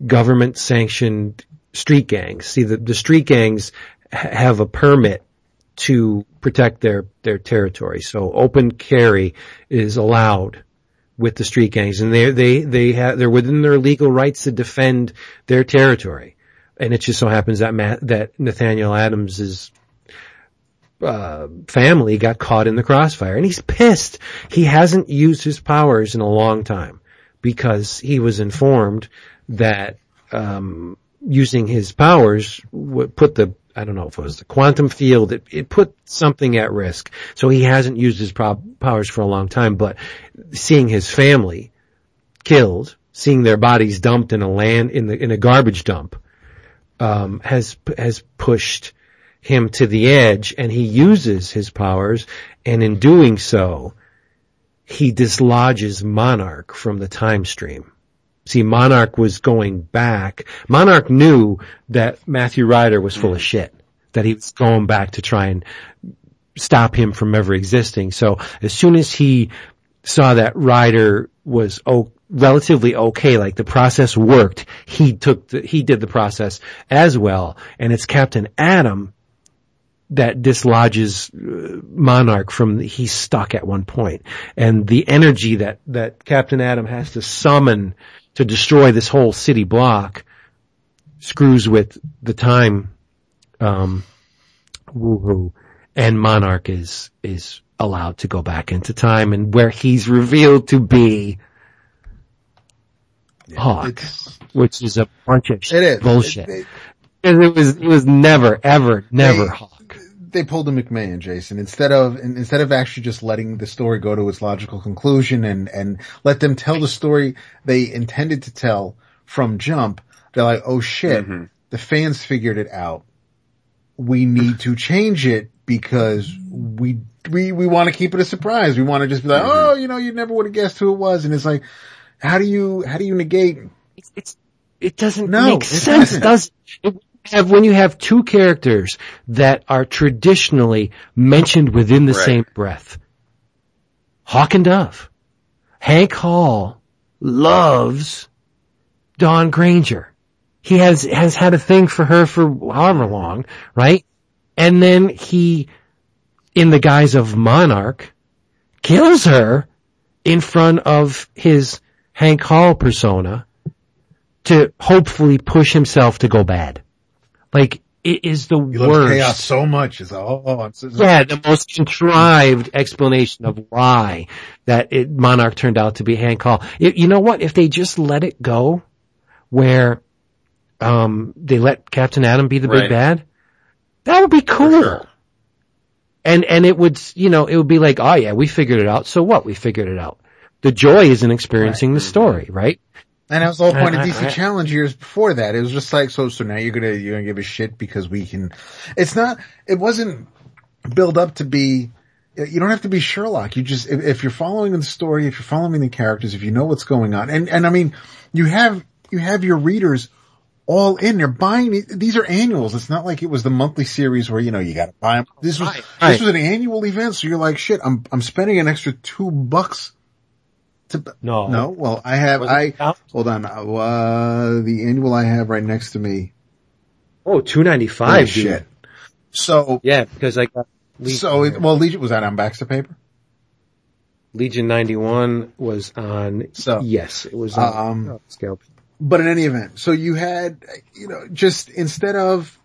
government sanctioned street gangs. See, the, the street gangs ha- have a permit to protect their, their territory. So open carry is allowed with the street gangs and they, they, they have, they're within their legal rights to defend their territory and it just so happens that Matt, that Nathaniel Adams's uh, family got caught in the crossfire, and he's pissed. He hasn't used his powers in a long time because he was informed that um, using his powers put the I don't know if it was the quantum field. It, it put something at risk, so he hasn't used his powers for a long time. But seeing his family killed, seeing their bodies dumped in a land in the in a garbage dump um, has has pushed him to the edge, and he uses his powers, and in doing so, he dislodges Monarch from the time stream. See, Monarch was going back. Monarch knew that Matthew Ryder was full of shit, that he was going back to try and stop him from ever existing. So as soon as he saw that Ryder was o- relatively okay, like the process worked, he took the, he did the process as well. And it's Captain Atom that dislodges uh, Monarch from, he's stuck at one point. And the energy that, that Captain Atom has to summon to destroy this whole city block screws with the time, um, woohoo. And Monarch is, is allowed to go back into time and where he's revealed to be Hawk, which is a bunch of it is. bullshit. It- it- it was, it was never, ever, never They- Hawk. They pulled a McMahon, Jason. Instead of instead of actually just letting the story go to its logical conclusion and and let them tell the story they intended to tell from jump, they're like, oh shit, mm-hmm. the fans figured it out. We need to change it because we we we want to keep it a surprise. We want to just be like, mm-hmm. oh, you know, you never would have guessed who it was, and it's like, how do you how do you negate? It's, it's it doesn't No, make it sense, doesn't. does it? Have, when you have two characters that are traditionally mentioned within the Right. same breath. Hawk and Dove. Hank Hall loves Dawn Granger. He has, has had a thing for her for however long, right? And then he, in the guise of Monarch, kills her in front of his Hank Hall persona to hopefully push himself to go bad. Like, it is the You love worst. chaos so much. It's oh, oh it's, it's- Yeah, the most contrived explanation of why that it, Monarch turned out to be Hank Hall. It, you know what? If they just let it go, where um, they let Captain Atom be the Right. big bad. That would be cool. sure. And, and it would, you know, it would be like, oh yeah, we figured it out. So what? We figured it out. The joy is in experiencing the story, right? And that was the whole point of DC Challenge years before that. It was just like, so, so now you're gonna, you're gonna give a shit because we can, it's not, it wasn't built up to be, you don't have to be Sherlock. You just, if, if you're following the story, if you're following the characters, if you know what's going on, and, and I mean, you have, you have your readers all in. They're buying, these are annuals. It's not like it was the monthly series where, you know, you gotta buy them. This was, Right, this was an annual event. So you're like, shit, I'm, I'm spending an extra two bucks to, No. no, well, I have, I, hold on, uh, the annual I have right next to me. Oh, two ninety Holy five, shit. So, Yeah, because I got Legion, so, it, well, Legion, was that on Baxter paper? Legion ninety one was on. So, yes, it was on um, oh, scale. But in any event, so you had, you know, just instead of,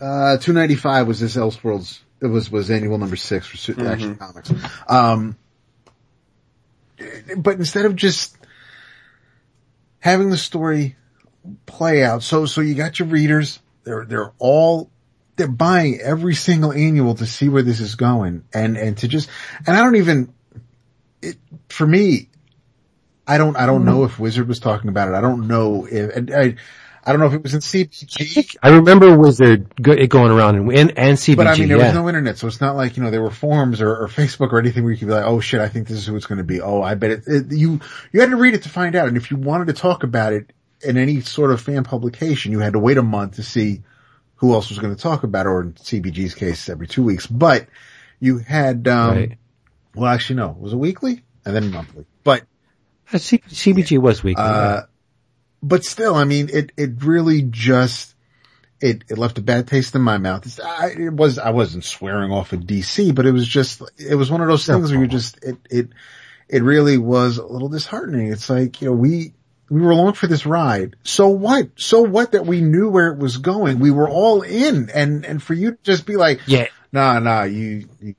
uh, 295 was this Elseworlds, it was, was annual number six for Su- Action Comics. Um, but instead of just having the story play out, so, so you got your readers, they're, they're all, they're buying every single annual to see where this is going and, and to just, and I don't even, it, for me, I don't, I don't know mm-hmm. if Wizard was talking about it. I don't know if, and I, I don't know if it was in CBG, I remember Wizard it going around and and, and CBG. but I mean, there yeah. was no internet, so it's not like, you know, there were forums or, or Facebook or anything where you could be like, oh shit, I think this is who it's going to be. Oh, I bet it, it, you, you had to read it to find out. And if you wanted to talk about it in any sort of fan publication, you had to wait a month to see who else was going to talk about it, or in CBG's case, every two weeks. But you had, um, Right. well, actually no, it was a weekly and then monthly, but Uh, C- CBG was weekly. Uh, but still, I mean, it, it really just, it, it left a bad taste in my mouth. It's, I, it was, I wasn't swearing off of DC, but it was just, it was one of those things where you just, it, it, it really was a little disheartening. It's like, you know, we, we were along for this ride. So what? So what that we knew where it was going? We were all in and, and for you to just be like, yeah. nah, nah, you, you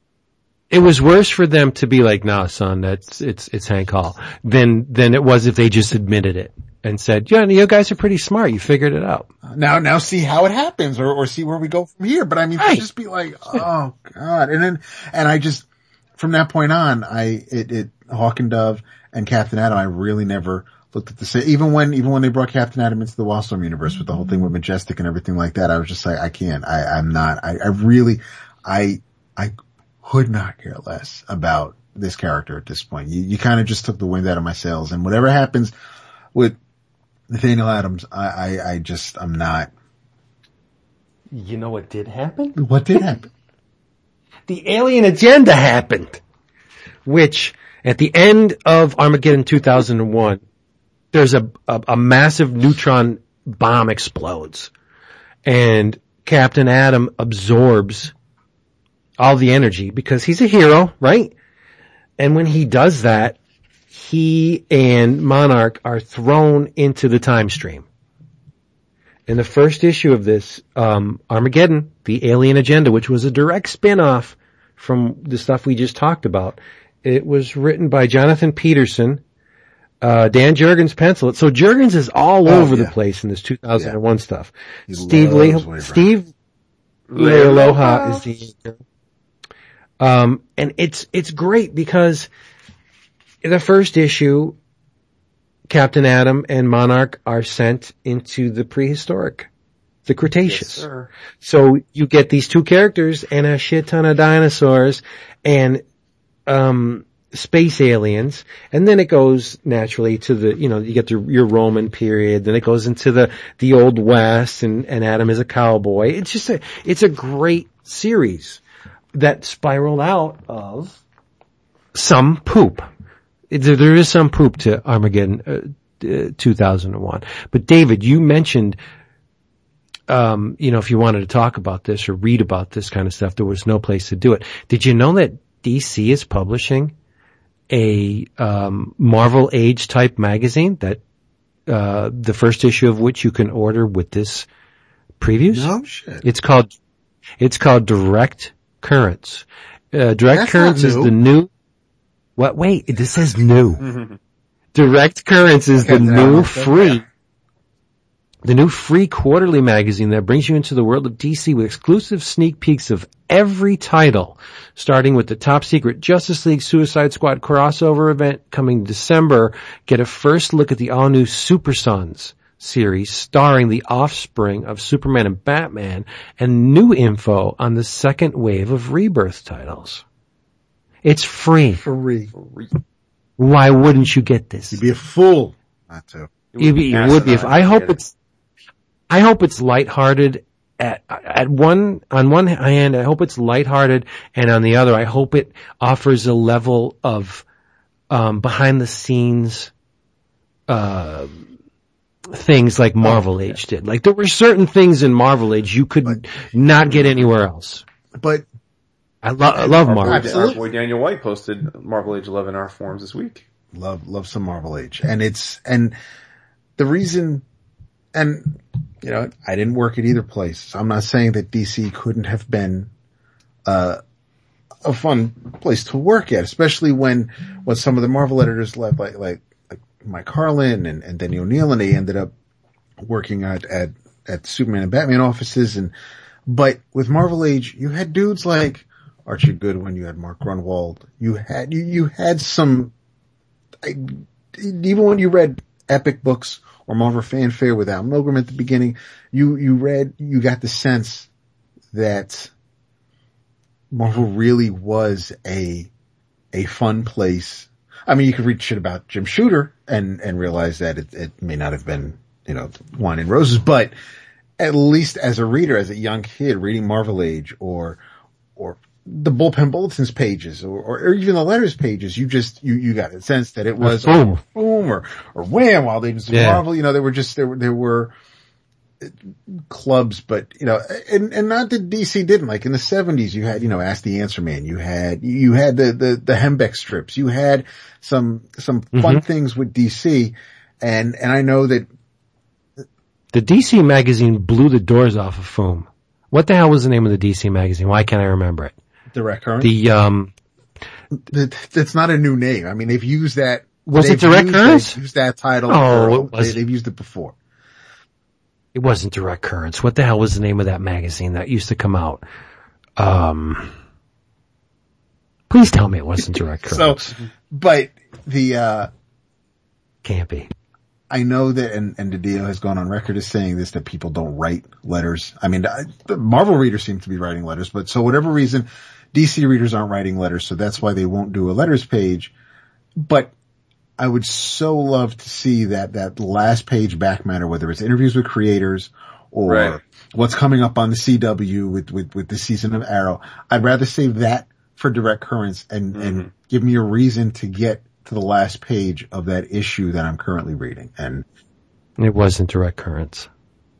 It was worse for them to be like, nah, son, that's, it's, it's Hank Hall than, than it was if they just admitted it and said, yeah, you guys are pretty smart. You figured it out. now, now see how it happens or, or see where we go from here. But I mean, Right. just be like, oh God. And then, and I just, from that point on, I, it, it, Hawk and Dove and Captain Atom, I really never looked at the same, even when, even when they brought Captain Atom into the Wildstorm universe with the whole thing with Majestic and everything like that, I was just like, I can't, I, I'm not, I, I really, I, I could not care less about this character at this point. You, you kind of just took the wind out of my sails and whatever happens with Nathaniel Adams, I, I, I just, I'm not, You know what did happen? what did happen? the alien agenda happened, which at the end of Armageddon 2001, there's a, a, a massive neutron bomb explodes and Captain Atom absorbs all the energy because he's a hero, right? And when he does that, he and Monarch are thrown into the time stream. In the first issue of this, um, Armageddon, the Alien Agenda, which was a direct spin-off from the stuff we just talked about, it was written by Jonathan Peterson, uh, Dan Jurgens pencil it. So Jurgens is all Oh, over yeah. the place in this 2001 stuff. He Steve loves Le- Wave Runner. Steve Leialoha is the anchor. Um, and it's, it's great because the first issue, Captain Atom and Monarch are sent into the prehistoric, the Cretaceous. sir. So you get these two characters and a shit ton of dinosaurs and, um, space aliens. And then it goes naturally to the, you know, you get the, your Roman period. Then it goes into the, the old West and, and Atom is a cowboy. It's just a, it's a great series that spiraled out of some poop. There, there is some poop to Armageddon, uh, uh, 2001. But David, you mentioned um, you know, if you wanted to talk about this or read about this kind of stuff, there was no place to do it. Did you know that DC is publishing a um, Marvel Age type magazine that uh, the first issue of which you can order with this previews? No shit. It's called it's called Direct Currents. Uh, Direct That's Currents is the new. What? Wait, this says new. Direct Currents is the Okay, new that. free. the new free quarterly magazine that brings you into the world of DC with exclusive sneak peeks of every title, starting with the top secret Justice League Suicide Squad crossover event coming December. Get a first look at the all new Super Sons series starring the offspring of Superman and Batman and new info on the second wave of rebirth titles. It's free. Free. Why wouldn't you get this? You'd be a fool not to. It would be, it would be if I hope it's, I hope it's lighthearted at, at one, on one hand, I hope it's lighthearted and on the other, I hope it offers a level of, um, behind the scenes, uh, things like Marvel Age did. Like there were certain things in Marvel Age you could But- not get anywhere else. But I, lo- I love Our boy, Marvel. Absolutely. our boy Daniel White posted Marvel Age 11 in our forums this week. love love some Marvel Age, and it's and the reason, and you know, I didn't work at either place. So I'm not saying that DC couldn't have been uh, a fun place to work at, especially when when some of the Marvel editors left, like like like Mike Carlin and and Denny O'Neil, and they ended up working at at at Superman and Batman offices, and but with Marvel Age, you had dudes like Archie Goodwin, you had Mark Gruenwald, you had you you had some I, even when you read epic books or Marvel fanfare with Al Milgrom at the beginning, you, you read, you got the sense that Marvel really was a, a fun place. I mean, you could read shit about Jim Shooter and, and realize that it, it may not have been, you know, wine and roses, but at least as a reader, as a young kid reading Marvel Age or, or the bullpen bulletins pages or, or, even the letters pages, you just, you, you got a sense that it was boom. boom or, or wham while they just Yeah. Marvel, you know, there were just, there were, there were clubs, but you know, and, and not that DC didn't, like in the seventies, you had, you know, Ask the Answer Man, you had, you had the, the, the Hembeck strips, you had some, some fun things with DC. And, and I know that The DC magazine blew the doors off of Foom. What the hell was the name of the DC magazine? Why can't I remember it? Direct Current, The, um, that, that's not a new name. I mean, they've used that. Was it they've Direct used- they've that title. Oh, it was- They, have used it before. It wasn't Direct Currents. What the hell was the name of that magazine that used to come out? Um, please tell me it wasn't Direct So, but the, uh, Can't be. I know that, and, and Didio has gone on record as saying this, that people don't write letters. I mean, I, the Marvel readers seem to be writing letters, but so whatever reason, DC readers aren't writing letters, so that's why they won't do a letters page. But I would so love to see that, that last page back matter, whether it's interviews with creators or Right. what's coming up on the CW with, with, with the season of Arrow. I'd rather save that for direct currents and, and mm-hmm. give me a reason to get to the last page of that issue that I'm currently reading. And It wasn't Direct Currents.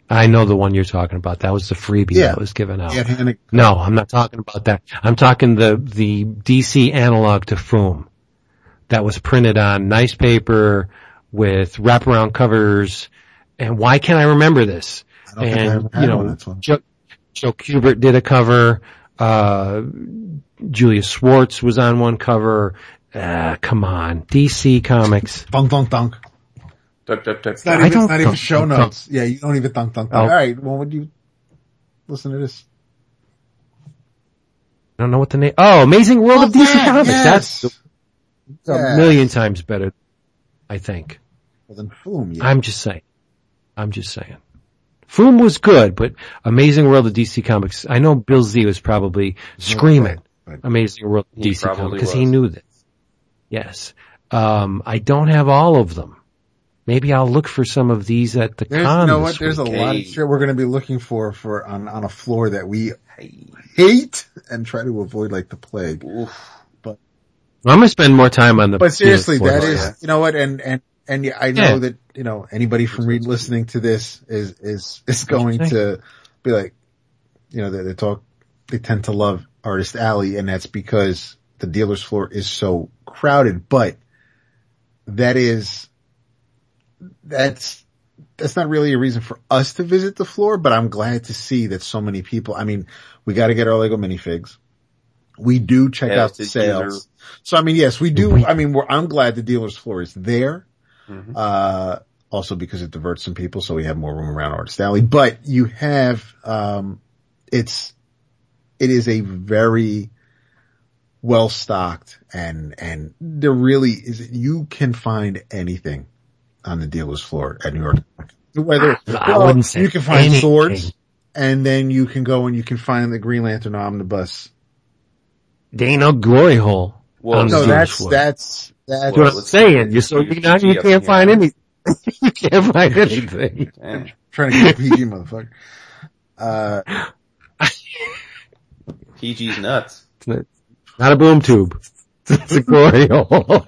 I know the one you're talking about. That was the freebie Yeah. that was given out. yeah, and No, I'm not talking about that. I'm talking the, the DC analog to Foom that was printed on nice paper with wraparound covers. And why can't I remember this? I don't think I and, ever had you know, one, that's why. Joe, Joe Kubert did a cover, uh, Julius Schwartz was on one cover. Uh, come on. DC Comics. Dunk, dunk, dunk. Duck, duck, duck. It's not I even, it's don't not even dunk, show dunk, notes. Yeah, you don't even dunk, dunk, dunk. Oh. All right, well, would you listen to this? I don't know what the name. Oh, Amazing World Oh, of DC that, Comics. yes. That's a million times better, I think. Well, then, boom, yeah. I'm just saying. I'm just saying. Foom was good, but Amazing World of DC Comics, I know Bill Z was probably screaming But Amazing World of He DC Comics because he knew this. Yes. Um, I don't have all of them. Maybe I'll look for some of these at the there's, con you know what? There's week. a lot of shit we're going to be looking for, for on, on a floor that we hate and try to avoid like the plague. Oof. I'm gonna spend more time on the. But seriously, that is, yeah. you know what? And, and, and yeah, I know Yeah. that, you know, anybody from read, listening to this is, is, is going to be like, you know, they, they talk, they tend to love Artist Alley and that's because the dealer's floor is so crowded, but that is, that's, that's not really a reason for us to visit the floor, but I'm glad to see that so many people, I mean, we got to get our Lego minifigs. We do check Yes, out the the sales. dealer- So I mean, yes, we do. I mean, we're, I'm glad the dealer's floor is there. Mhm. Uh, also because it diverts some people, so we have more room around Artist Alley. But you have, um, it's, it is a very well stocked and, and there really is, you can find anything on the dealer's floor at New York. Whether, I wouldn't say you can find anything. swords and then you can go and you can find the Green Lantern omnibus. There ain't no glory hole. Well, No, dealer's that's, floor. that's, that's, That's what Well, I'm saying. see. You so you, Your not, you can't find in any. you can't find anything. Damn. trying to get PG motherfucker. Uh, PG's nuts. Not, not a boom tube. It's a glory hole.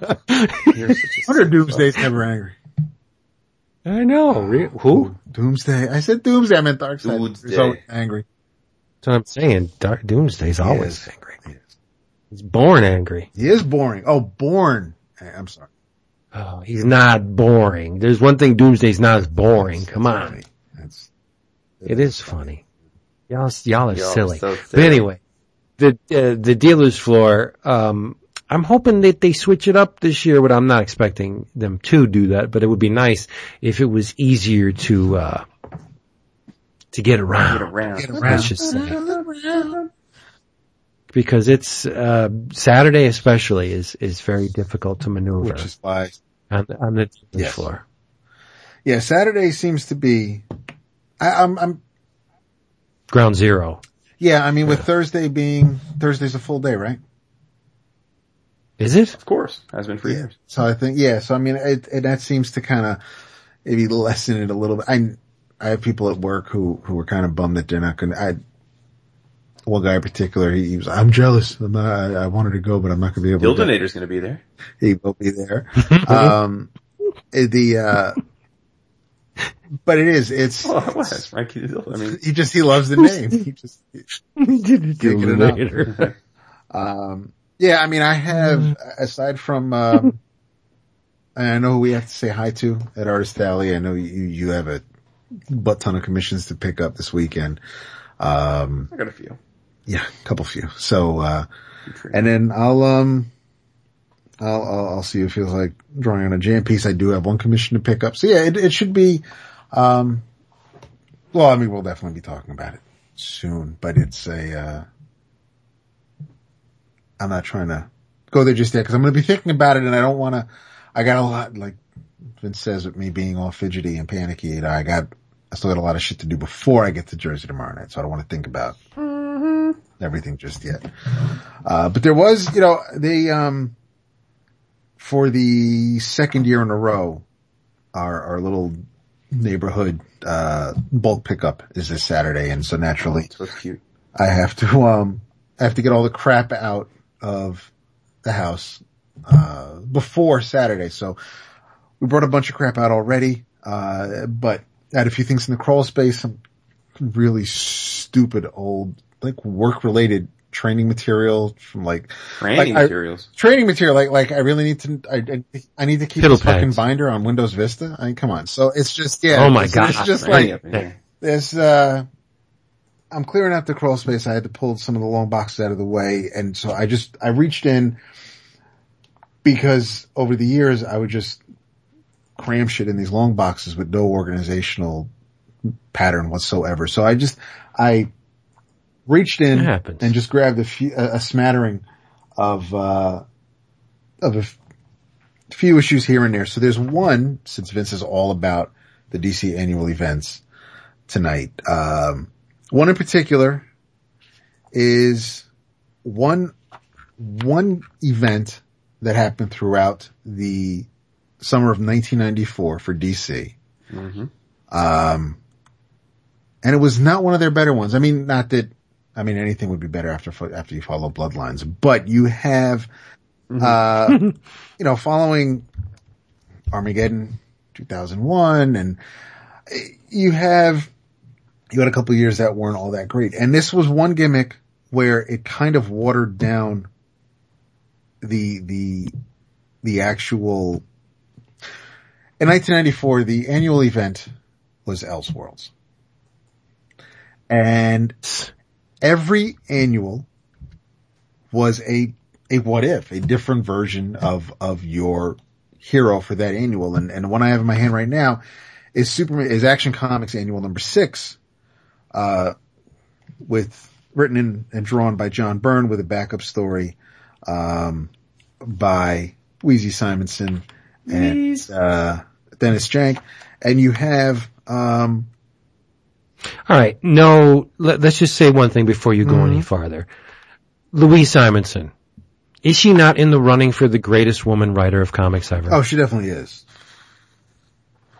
You're such Wonder Doomsday's never angry. I know. Re- Who? Doomsday. I said Doomsday. I meant Darkseid. Doomsday. He's always angry. That's what I'm saying. Dark Doomsday's always is. angry. He's born angry. He is boring. Oh, born. I'm sorry. Oh, he's not boring. There's one thing Doomsday's not as boring. Come on. That's, It is funny. Y'all, y'all are Y'all silly. so But anyway, the uh, the dealer's floor. Um, I'm hoping that they switch it up this year, but I'm not expecting them to do that. But it would be nice if it was easier to uh, to get around. Get around. Get around. Let's just say. Because it's uh, Saturday, especially, is is very difficult to maneuver which is why. on, on the Yes. floor. Yeah, Saturday seems to be. I, I'm, I'm. Ground zero. Yeah, I mean, with Thursday being Thursday's a full day, right? Is it? Of course. Has been for years. So I think, yeah. So I mean, it, it that seems to kind of maybe lessen it a little bit. I I have people at work who who are kind of bummed that they're not going to. I one guy in particular, he, he was, I'm jealous. I'm not, I, I wanted to go, but I'm not going to be able to. go." Gildinator's gonna be there. he will be there. um, the, uh, but it is, it's, Oh, it was. Frankie Dildo. I mean, he just, he loves the name. He just, Picking it up. Dominator. um, yeah, I mean, I have, aside from, um, I know who we have to say hi to at Artist Alley. I know you, you have a butt ton of commissions to pick up this weekend. Um, I got a few. Yeah, a couple few. So, uh, and then I'll, um, I'll, I'll, I'll see if it feels like drawing on a jam piece. I do have one commission to pick up. So yeah, it, it should be, um, well, I mean, we'll definitely be talking about it soon, but it's a, uh, I'm not trying to go there just yet because I'm going to be thinking about it and I don't want to, I got a lot, like Vince says with me being all fidgety and panicky, you know, I got, I still got a lot of shit to do before I get to Jersey tomorrow night. So I don't want to think about everything just yet. Uh, but there was, you know, they, um, for the second year in a row, our, our little neighborhood, uh, bulk pickup is this Saturday. And so naturally So cute. I have to, um, I have to get all the crap out of the house, uh, before Saturday. So we brought a bunch of crap out already. Uh, but I had a few things in the crawl space, some really stupid old, like work related training material from like Training Like, I- materials. training material. Like, like I really need to, I, I, I need to keep Piddle this fucking binder on Windows Vista. I mean, come on. So it's just, yeah. Oh my it's, God. It's just Many like, up in here. there's, uh, I'm clearing out the crawl space. I had to pull some of the long boxes out of the way. And so I just, I reached in because over the years I would just cram shit in these long boxes with no organizational pattern whatsoever. So I just, I reached in and just grabbed a few, a, a smattering of, uh, of a f- few issues here and there. So there's one, since Vince is all about the DC annual events tonight. Um, one in particular is one, one event that happened throughout the summer of 1994 for DC. hmm Um, and it was not one of their better ones. I mean, not that, I mean, anything would be better after, after you follow bloodlines, but you have, uh, you know, following Armageddon 2001 and you have, you had a couple of years that weren't all that great. And this was one gimmick where it kind of watered down the, the, the actual, in 1994, the annual event was Elseworlds. And every annual was a, a what if, a different version of, of your hero for that annual. And, and the one I have in my hand right now is Superman, is Action Comics annual number six, uh, with written in, and drawn by John Byrne with a backup story, um, by Wheezy Simonson and, uh, Dennis Janke. And you have, um, All right. No, let, us just say one thing before you go mm-hmm. any farther. Louise Simonson. Is she not in the running for the greatest woman writer of comics ever? oh, she definitely is.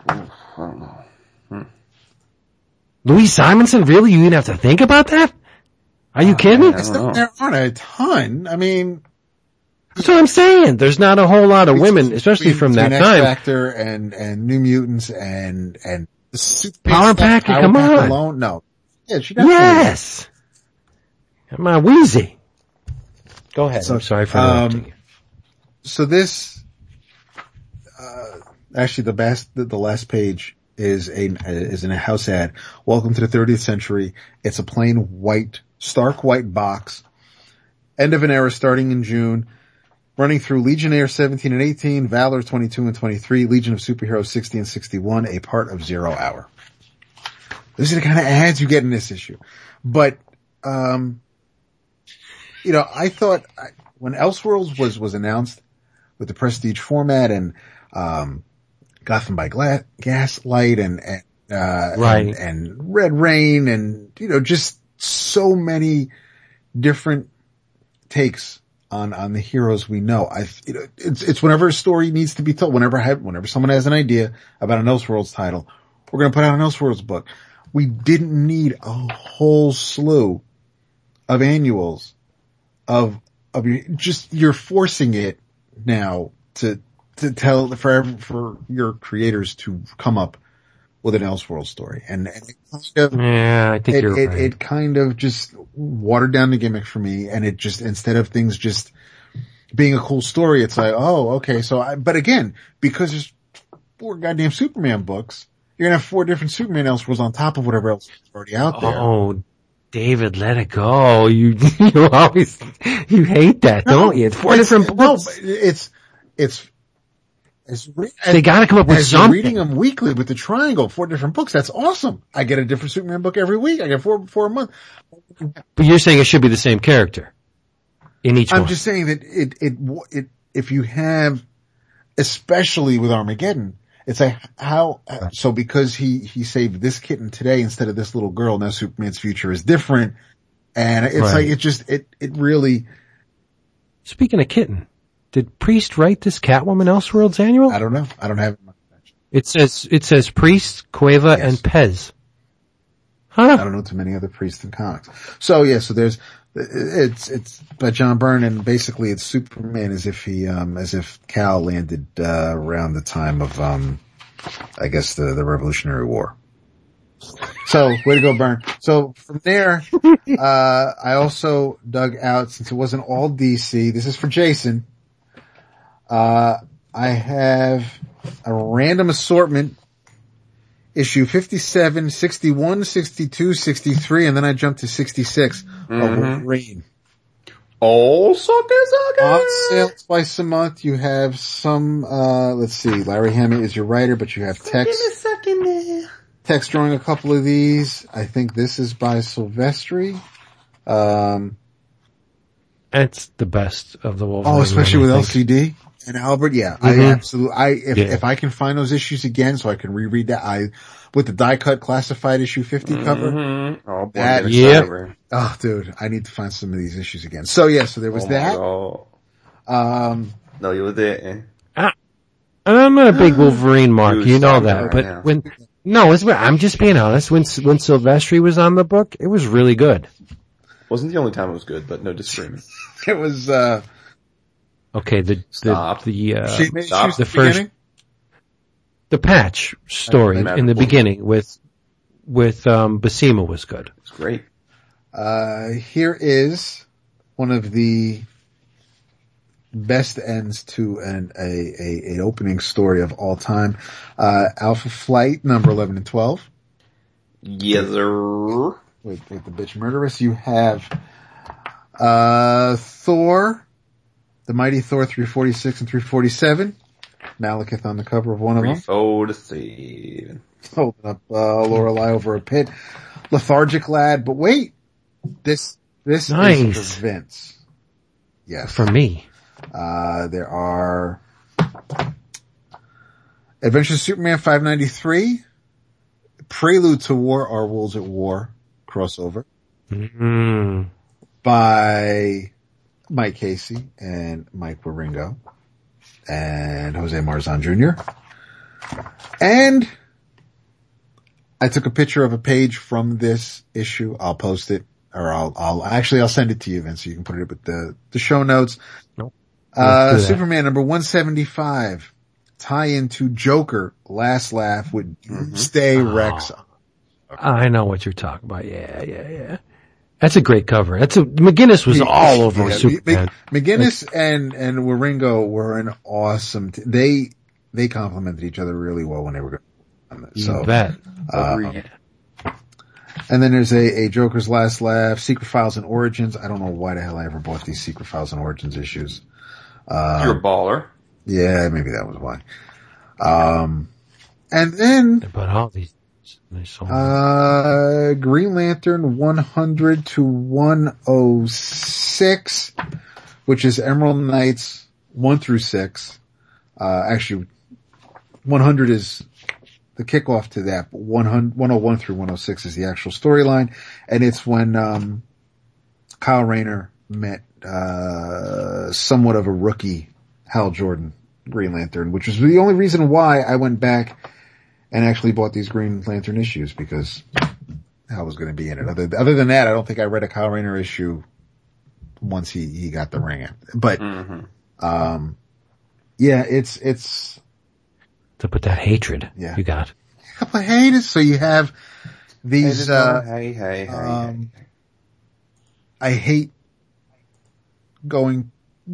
I don't know. Louise Simonson? Really? You even have to think about that? Are you kidding? I don't. There aren't a ton. I mean, That's what I'm saying. There's not a whole lot of women, especially from that time. Factor and and New Mutants and and the Superman Power stuff, Pack, Power come Pack on. alone. No, yeah, she definitely. Yes. My Wheezy. Go ahead. So, I'm sorry for um, interrupting you. So this, uh, actually, the best the, the last page is a is in a house ad. Welcome to the 30th century. It's a plain white, stark white box. End of an era starting in June. Running through Legionnaire 17 and 18, Valor 22 and 23, Legion of Superheroes 60 and 61, a part of Zero Hour. Those are the kind of ads you get in this issue. But, um, you know, I thought when Elseworlds was, was announced with the prestige format and, um, Gotham by Gla- Gaslight and, and, uh, Right. and, and Red Rain and, you know, just so many different takes on, on the heroes we know. I, know, it's, it's whenever a story needs to be told, whenever I have, whenever someone has an idea about an Elseworlds title, we're going to put out an Elseworlds book. We didn't need a whole slew of annuals of, of your, just, you're forcing it now to, to tell, for, for your creators to come up with an Elseworld story. And, and it kind of, Yeah, I think it, you're it, right. it kind of just watered down the gimmick for me and it just, instead of things just being a cool story, it's like, oh, okay. So I, but again, because there's four goddamn Superman books, you're going to have four different Superman Elseworlds on top of whatever else is already out there. Oh, David, let it go. You, you always, you hate that, don't you? It's four different books. but it's, it's, it's re- They gotta come up with as something. reading them weekly with the triangle, four different books. That's awesome. I get a different Superman book every week. I get four, four a month. But you're saying it should be the same character in each I'm one. just saying that it, it, it, if you have, especially with Armageddon, it's like how, so because he, he saved this kitten today instead of this little girl, now Superman's future is different. And it's Right. like, it just, it, it really, Speaking of kitten, did Priest write this Catwoman Elseworlds annual? I don't know. I don't have it in my collection. It says, it says Priest, Cueva, Yes. and Pez. Huh? I don't know too many other priests in comics. So yeah, so there's, it's, it's by John Byrne and basically it's Superman as if he, um, as if Kal landed, uh, around the time of, um, I guess the, the Revolutionary War. So, way to go, Byrne. So from there, uh, I also dug out, since it wasn't all DC, this is for Jason, uh, I have a random assortment issue 57, 61, 62, 63, and then I jumped to 66 of Wolverine. Oh, sucker, sucker! On sale twice a month, you have some, uh, let's see, Larry Hama is your writer, but you have text, text drawing a couple of these. I think this is by Silvestri. Um, It's the best of the Wolverine. oh, especially with run, I think. LCD and Albert. Yeah, I Mhm. absolutely, I, if, Yeah. if I can find those issues again so I can reread that, I, with the die cut classified issue 50 cover, Mhm. Oh, boy, That- get Yep. excited. Oh, dude, I need to find some of these issues again. So yeah, so there was Oh that. God. Um, No, you were there. And I'm not a big Wolverine mark, Dude, you know that. right But now. when, no, it's, I'm just being honest. When, when Silvestri was on the book, it was really good. Wasn't the only time it was good, but no disagreement. it was, uh, Okay, the, the, Stop. the, uh, she made stop the first- beginning? the patch story in the Wolf. beginning with, with, um, Basima was good. It's great. Uh, here is one of the best ends to an, a, a, a opening story of all time. Uh, Alpha Flight number 11 and 12 Yes, sir. with, with the bitch murderess. You have, uh, Thor, the mighty Thor 346 and 347. Malekith on the cover of one of them. Refo to save. Holding up uh, Lorelei over a pit. Lethargic lad, but wait, this this Nice. is for Vince. Yes, For me. Uh, there are Adventures of Superman 593, Prelude to War, Our Wolves at War crossover Mm. by Mike Casey and Mike Wieringo and Jose Marzan Jr. And I took a picture of a page from this issue. I'll post it or I'll, I'll actually, I'll send it to you, Vince, so you can put it with the, the show notes. Nope. Uh, Let's do that. Superman number 175 tie into Joker last laugh with Stay Rex. I know what you're talking about. Yeah, yeah, yeah. That's a great cover. That's a, McGuinness was all over Yeah, Superman. Mc- McGuinness and, and Wieringo were an awesome, t- they, they complimented each other really well when they were on it. You So, bet. Agreed. and then there's a, a Joker's Last Laugh, Secret Files and Origins. I don't know why the hell I ever bought these Secret Files and Origins issues. Uh, You're a baller. Yeah, maybe that was why. Um, and then, But all these, they sold uh, Green Lantern 100 to 106, which is Emerald Knights 1 through 6. Uh, actually, 100 is the kickoff to that, but 100, 101 through 106 is the actual storyline. And it's when, um, Kyle Rayner met, uh, somewhat of a rookie Hal Jordan Green Lantern, which was the only reason why I went back and actually bought these Green Lantern issues because Hal was going to be in it. Other, other than that, I don't think I read a Kyle Rayner issue once he, he got the ring. But, hmm um, yeah, it's, it's, to put that hatred Yeah. you got. a couple of haters. So you have these, uh, hey, hey, hey, um, I hate going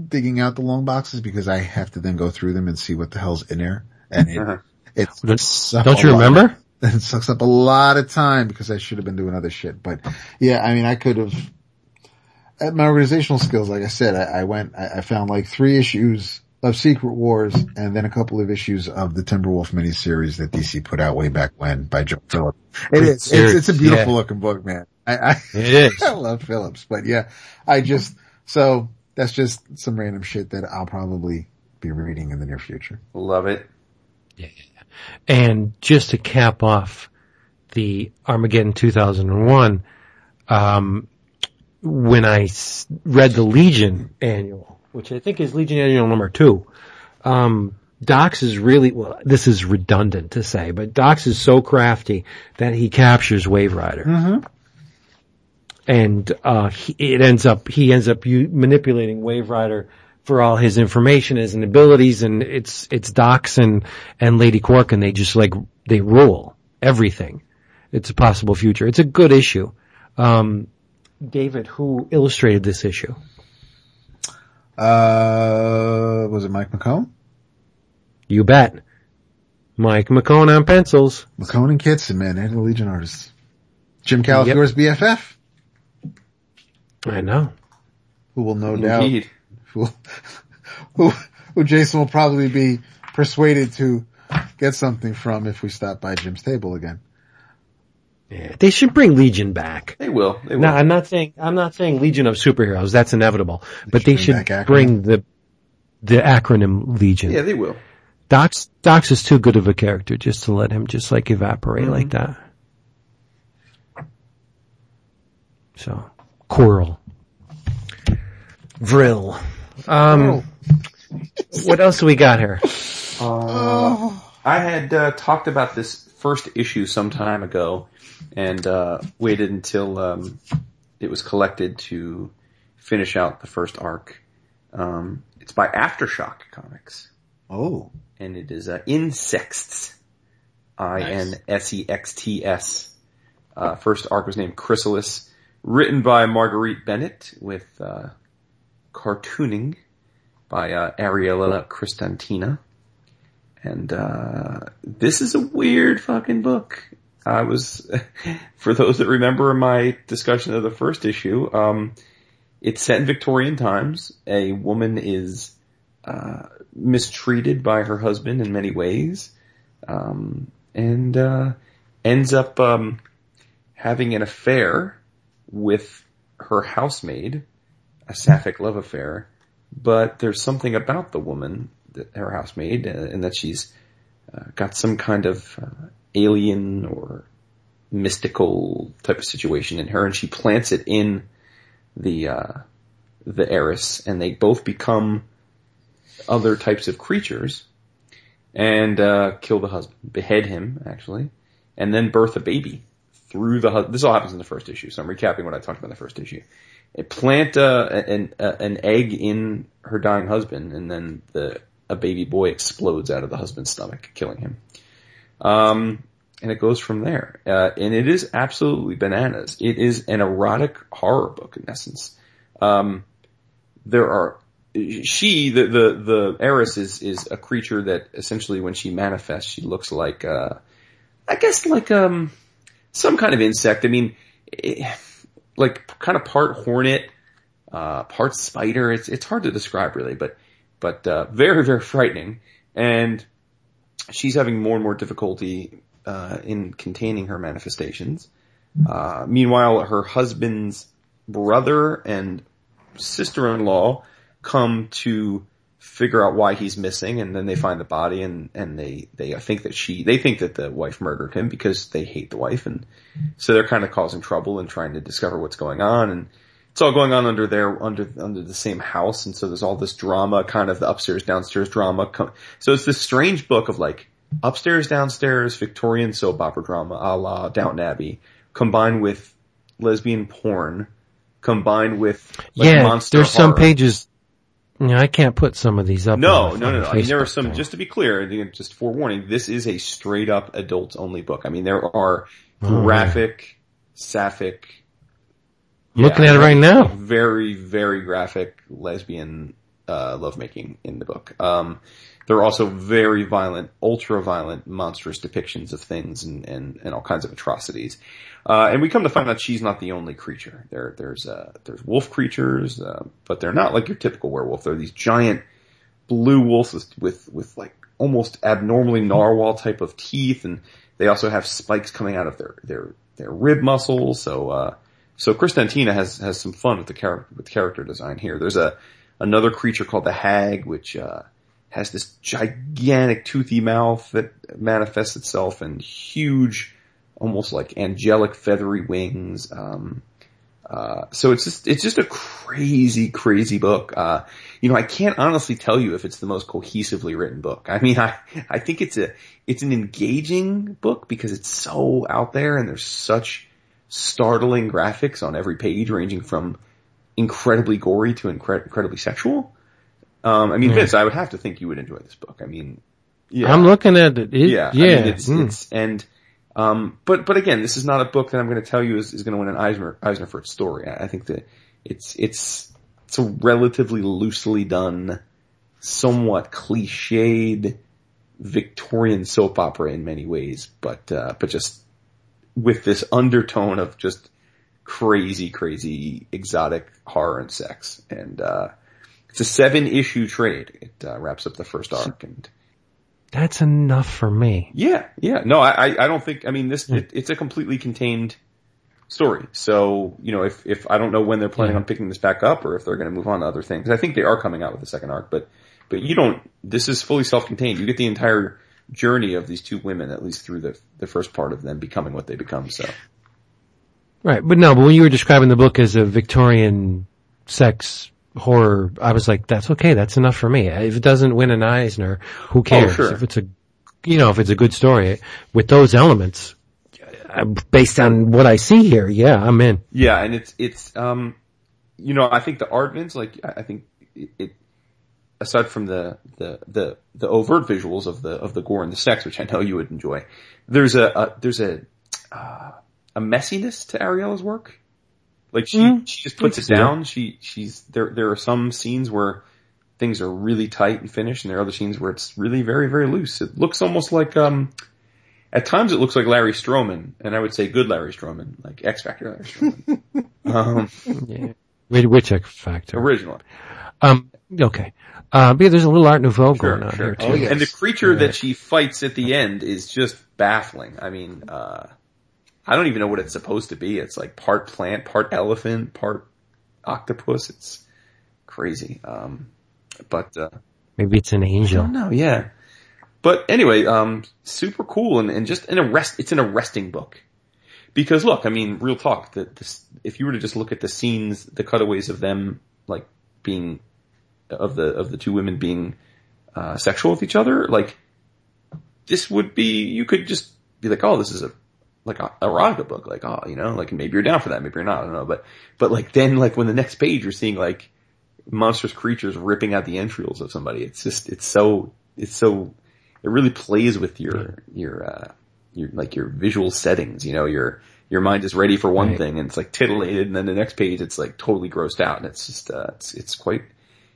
digging out the long boxes because I have to then go through them and see what the hell's in there. And it, Uh-huh. Don't- sucks Don't you lot. remember? It sucks up a lot of time because I should have been doing other shit. But yeah, I mean, I could have, at my organizational skills, like I said, I, I went, I, I found like three issues of Secret Wars and then a couple of issues of the Timberwolf miniseries that DC put out way back when by Joe Phillips. It is, it's, it's a beautiful Yeah. looking book, man. I, I, It is. I love Phillips, but yeah, I just, so that's just some random shit that I'll probably be reading in the near future. Love it. And just to cap off the Armageddon 2001, um, when I s- read the Legion annual, which I think is Legion annual number two, um, Dox is really, well, this is redundant to say, but Dox is so crafty that he captures Waverider. And, uh, he, it ends up, he ends up u- manipulating Waverider for all his information, his and abilities, and it's, it's Dox and, and Lady Quark and they just like, they rule everything. It's a possible future. It's a good issue. Um, David, who illustrated this issue? Uh, was it Mike McKone? You bet. Mike McKone on pencils. McCone and Kitson, man, they're the Legion artists. Jim Calafiore's BFF, I know. who will no doubt, Indeed. Who, who, who Jason will probably be persuaded to get something from if we stop by Jim's table again. Yeah, they should bring Legion back. They will. They will. No, I'm not saying I'm not saying Legion of Superheroes. That's inevitable. but they should should bring back bring the the acronym Legion. yeah, they will. Dox Dox is too good of a character just to let him just like evaporate like mm-hmm. that. So, Coral, Vril. Um, what else do we got here? I had uh, talked about this first issue some time ago, and uh, waited until um, it was collected to finish out the first arc. Um, it's by Aftershock Comics, Oh, and it is uh, Insexts. I N S E X T S. Uh, first arc was named Chrysalis, written by Marguerite Bennett with uh, cartooning by uh, Ariela Kristantina. And uh, this is a weird fucking book. I was, for those that remember my discussion of the first issue, um, it's set in Victorian times. A woman is uh, mistreated by her husband in many ways, um, and uh, ends up um, having an affair with her housemaid, a sapphic love affair. But there's something about the woman, her housemaid, uh, and that she's uh, got some kind of uh, alien or mystical type of situation in her, and she plants it in the uh, the heiress, and they both become other types of creatures, and uh, kill the husband, behead him actually, and then birth a baby through the. Husband. This all happens in the first issue, so I'm recapping what I talked about in the first issue. Plant uh, an uh, an egg in her dying husband, and then the a baby boy explodes out of the husband's stomach, killing him. Um, and it goes from there. Uh, and it is absolutely bananas. It is an erotic horror book in essence. Um, there are she the the the heiress is is a creature that essentially when she manifests she looks like uh I guess like um some kind of insect. I mean, it, like kind of part hornet, uh, part spider. It's it's hard to describe really, but but uh, very very frightening. And she's having more and more difficulty uh, in containing her manifestations. Uh, meanwhile, her husband's brother and sister-in-law come to figure out why he's missing and then they find the body and, and they, they think that she, they think that the wife murdered him because they hate the wife and so they're kind of causing trouble and trying to discover what's going on and it's all going on under their, under, under the same house and so there's all this drama, kind of the upstairs downstairs drama. So it's this strange book of like upstairs downstairs Victorian soap opera drama a la Downton Abbey combined with lesbian porn combined with like yeah, monster there's horror. some pages. Know, I can't put some of these up. No, no, no, no. I mean, there are some, thing. just to be clear, just forewarning, this is a straight up adults only book. I mean, there are Oh, graphic, sapphic, Looking yeah, at it right now. very, very graphic lesbian, uh, lovemaking in the book. Um, there are also very violent, ultra violent, monstrous depictions of things and, and, and all kinds of atrocities. Uh, and we come to find out she's not the only creature. There, there's, uh, there's wolf creatures, uh, but they're not like your typical werewolf. They're these giant blue wolves with, with, like almost abnormally narwhal type of teeth. And they also have spikes coming out of their, their, their rib muscles. So, uh, so Kristantina has, has some fun with the character, with character design here. There's a, another creature called the hag, which, uh, has this gigantic toothy mouth that manifests itself in huge, almost like angelic feathery wings. Um, uh, so it's just, it's just a crazy, crazy book. Uh, you know, I can't honestly tell you if it's the most cohesively written book. I mean, I, I think it's a, it's an engaging book because it's so out there and there's such startling graphics on every page ranging from incredibly gory to incre- incredibly sexual. Um, I mean, Yeah. Vince, I would have to think you would enjoy this book. I mean, yeah. I'm looking at it. It- Yeah, yeah. I mean, it's, mm. it's, and, um, but, but again, this is not a book that I'm going to tell you is, is going to win an Eisner, Eisner for its story. I, I think that it's, it's, it's a relatively loosely done, somewhat cliched Victorian soap opera in many ways, but, uh, but just with this undertone of just crazy, crazy exotic horror and sex. And, uh, it's a seven issue trade. It, uh, wraps up the first arc and, That's enough for me. yeah, yeah. No, I, I- don't think, I mean, this, it, it's a completely contained story. So, you know, if, if I don't know when they're planning Yeah. on picking this back up or if they're going to move on to other things. I think they are coming out with the second arc, but, but you don't, this is fully self-contained. You get the entire journey of these two women, at least through the, the first part of them becoming what they become. So, Right, but no, but when you were describing the book as a Victorian sex horror, I was like, that's okay, that's enough for me. If it doesn't win an Eisner, who cares? Oh, sure. If it's a, you know, if it's a good story with those elements, uh, based on what I see here, yeah, I'm in. yeah, and it's, it's, um, you know, I think the art, Vince, like, I think it, it aside from the, the, the, the overt visuals of the, of the gore and the sex, which I know you would enjoy, there's a, a there's a, uh, a messiness to Ariela's work. Like she, Mm, she just puts it can see down. She, she's, there, there are some scenes where things are really tight and finished and there are other scenes where it's really very, very loose. It looks almost like, um, at times it looks like Larry Stroman, and I would say good Larry Stroman, like X Factor Larry Stroman. um, Yeah. Which, which X Factor? original. Um, Okay. Uh, because there's a little Art Nouveau Sure, going on sure. here too. Oh, yeah. And the creature Right. that she fights at the end is just baffling. I mean, uh, I don't even know what it's supposed to be. It's like part plant, part elephant, part octopus. It's crazy. Um, but, uh, Maybe it's an angel. don't yeah. But anyway, um, super cool and, and just an arrest, it's an arresting book. Because look, I mean, real talk, the, this, if you were to just look at the scenes, the cutaways of them, like, being, of the, of the two women being, uh, sexual with each other, like, this would be, you could just be like, oh, this is a, like a erotica book, like, oh, you know, like maybe you're down for that, maybe you're not, I don't know, but, but like then like when the next page you're seeing like monstrous creatures ripping out the entrails of somebody, it's just, it's so, it's so, it really plays with your, your, uh, your, like your visual settings, you know, your, your mind is ready for one Right. thing and it's like titillated and then the next page it's like totally grossed out and it's just, uh, it's, it's quite,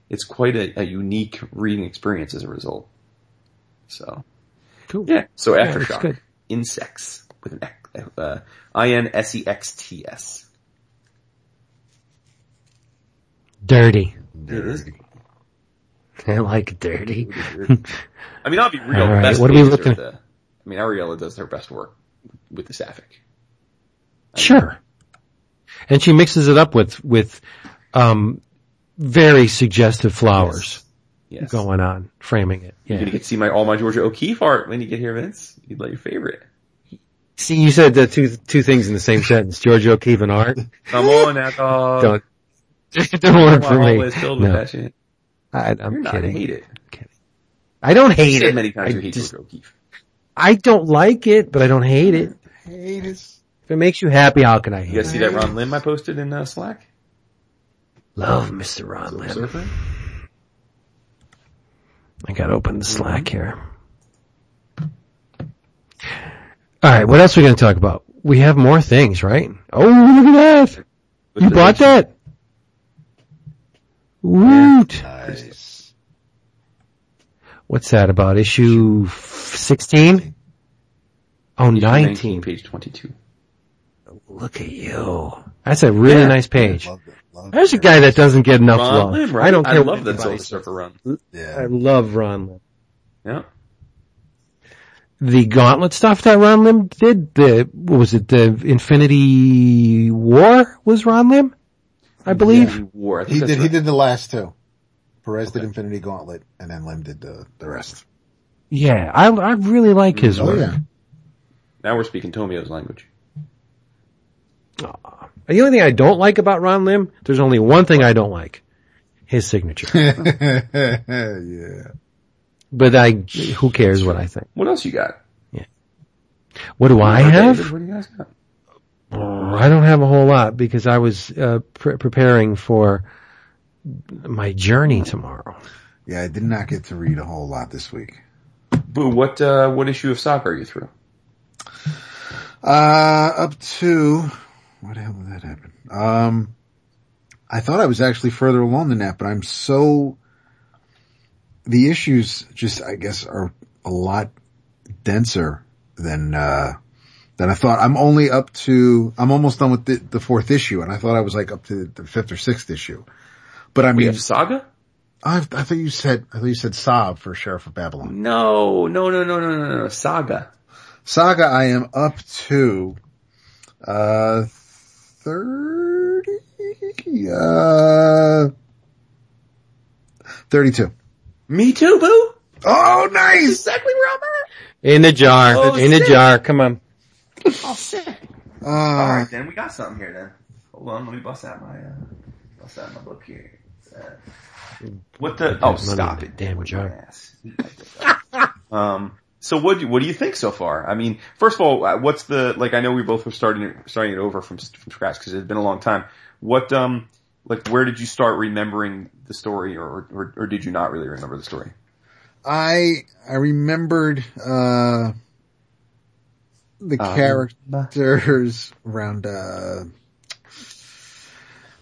it's quite a, a unique reading experience as a result. So, Cool. yeah. So Yeah, Aftershock. good. Insects with an X, uh, I-N-S-E-X-T-S. Dirty. It is. I like dirty. I mean, I'll be real. Right, best what are we pages looking- the, I mean, Ariela does her best work with the Sapphic. Sure. And she mixes it up with, with, um, very suggestive flowers Yes. going on, framing it. You're gonna get to see my all my Georgia O'Keeffe art when you get here, Vince. You'd like your favorite. See, you said the two, two things in the same sentence. George O'Keeffe and art. Come on, now, dog. Don't, don't work for me. hall is filled with No, that shit. I, You're I'm not. I kidding. hate it. I don't You hate said it. many times I you hate just- Georgia O'Keeffe. I don't like it, but I don't hate it. Hate us. If it makes you happy, how can I You guys it? see that Ron Lim I posted in uh, Slack? Love Mr. Ron Lim. Surfer? I gotta open the Slack here. Alright, what else are we gonna talk about? We have more things, right? Oh, look at that! With You the- bought that? Woot! Nice. What's that about? Issue 16? Oh, Issue 19. Page 22. Look at you. That's a really Yeah. nice page. Love it. Love There's a it. guy that doesn't get enough Ron love. Lim, right? I don't care. I love that anybody Silver says. Surfer run. I love Ron Lim. Yeah. The Gauntlet stuff that Ron Lim did, the, what was it, the Infinity War was Ron Lim? I believe? He wore. I think He that's did. He did the last two. Perez did Infinity Gauntlet, and then Lim did the the rest. Yeah, I, I really like his Oh work. yeah. Now we're speaking Tomio's language. The only thing I don't like about Ron Lim, there's only one thing I don't like. His signature. yeah. But I, who cares what I think? What else you got? Yeah. What do I David, have? What do you guys got? Oh, I don't have a whole lot because I was uh, pre- preparing for my journey tomorrow. Yeah, I did not get to read a whole lot this week. Boo, what, uh, what issue of Saga are you through? Uh, up to, what the hell did that happen? Um, I thought I was actually further along than that, but I'm so, the issues just, I guess, are a lot denser than, uh, than I thought. I'm only up to, I'm almost done with the, the fourth issue, and I thought I was like up to the fifth or sixth issue. But I We mean, have Saga? I, I thought you said, I thought you said Saab for Sheriff of Babylon. No, no, no, no, no, no, no, Saga. Saga, I am up to, uh, 30, uh, 32. Me too, Boo! Oh, nice! Exactly where I'm at! In the jar, Oh, in the jar. Come on. Oh, sick. Uh, Alright, then we got something here then. Hold on, let me bust out my, uh, bust out my book here. Uh, what the, oh, stop in it. the damn With jar. my ass. um, so what do, what do you think so far? I mean, first of all, uh, what's the, like I know we both were starting it, starting it over from, from scratch because it's been a long time. What, um, like where did you start remembering the story or, or, or did you not really remember the story? I, I remembered, uh, the Um, characters around, uh,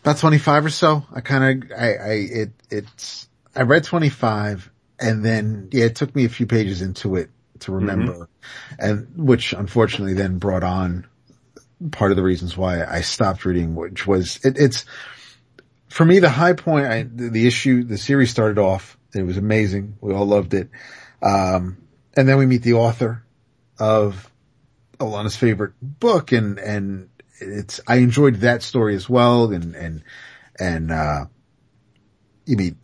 about 25 or so. I kind of, I, I, it, it's, I read 25 and then, yeah, it took me a few pages into it to remember and which unfortunately then brought on part of the reasons why I stopped reading, which was, it, it's, for me, the high point, I, the, the issue, the series started off. It was amazing. We all loved it. Um, and then we meet the author of Alana's favorite book and, and it's, I enjoyed that story as well. And, and, and, uh, you meet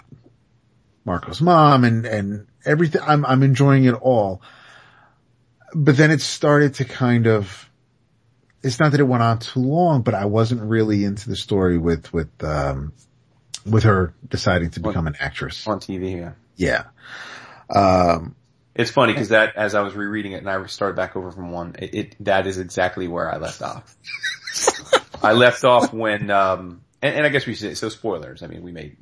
Marko's mom and, and everything. I'm, I'm enjoying it all. But then it started to kind of, it's not that it went on too long, but I wasn't really into the story with, with, um, with her deciding to become an actress. On TV, yeah. Yeah. Um, It's funny because that, as I was rereading it and I started back over from one, it, it that is exactly where I left off. I left off when, um, and, and I guess we should, so spoilers. I mean, we made,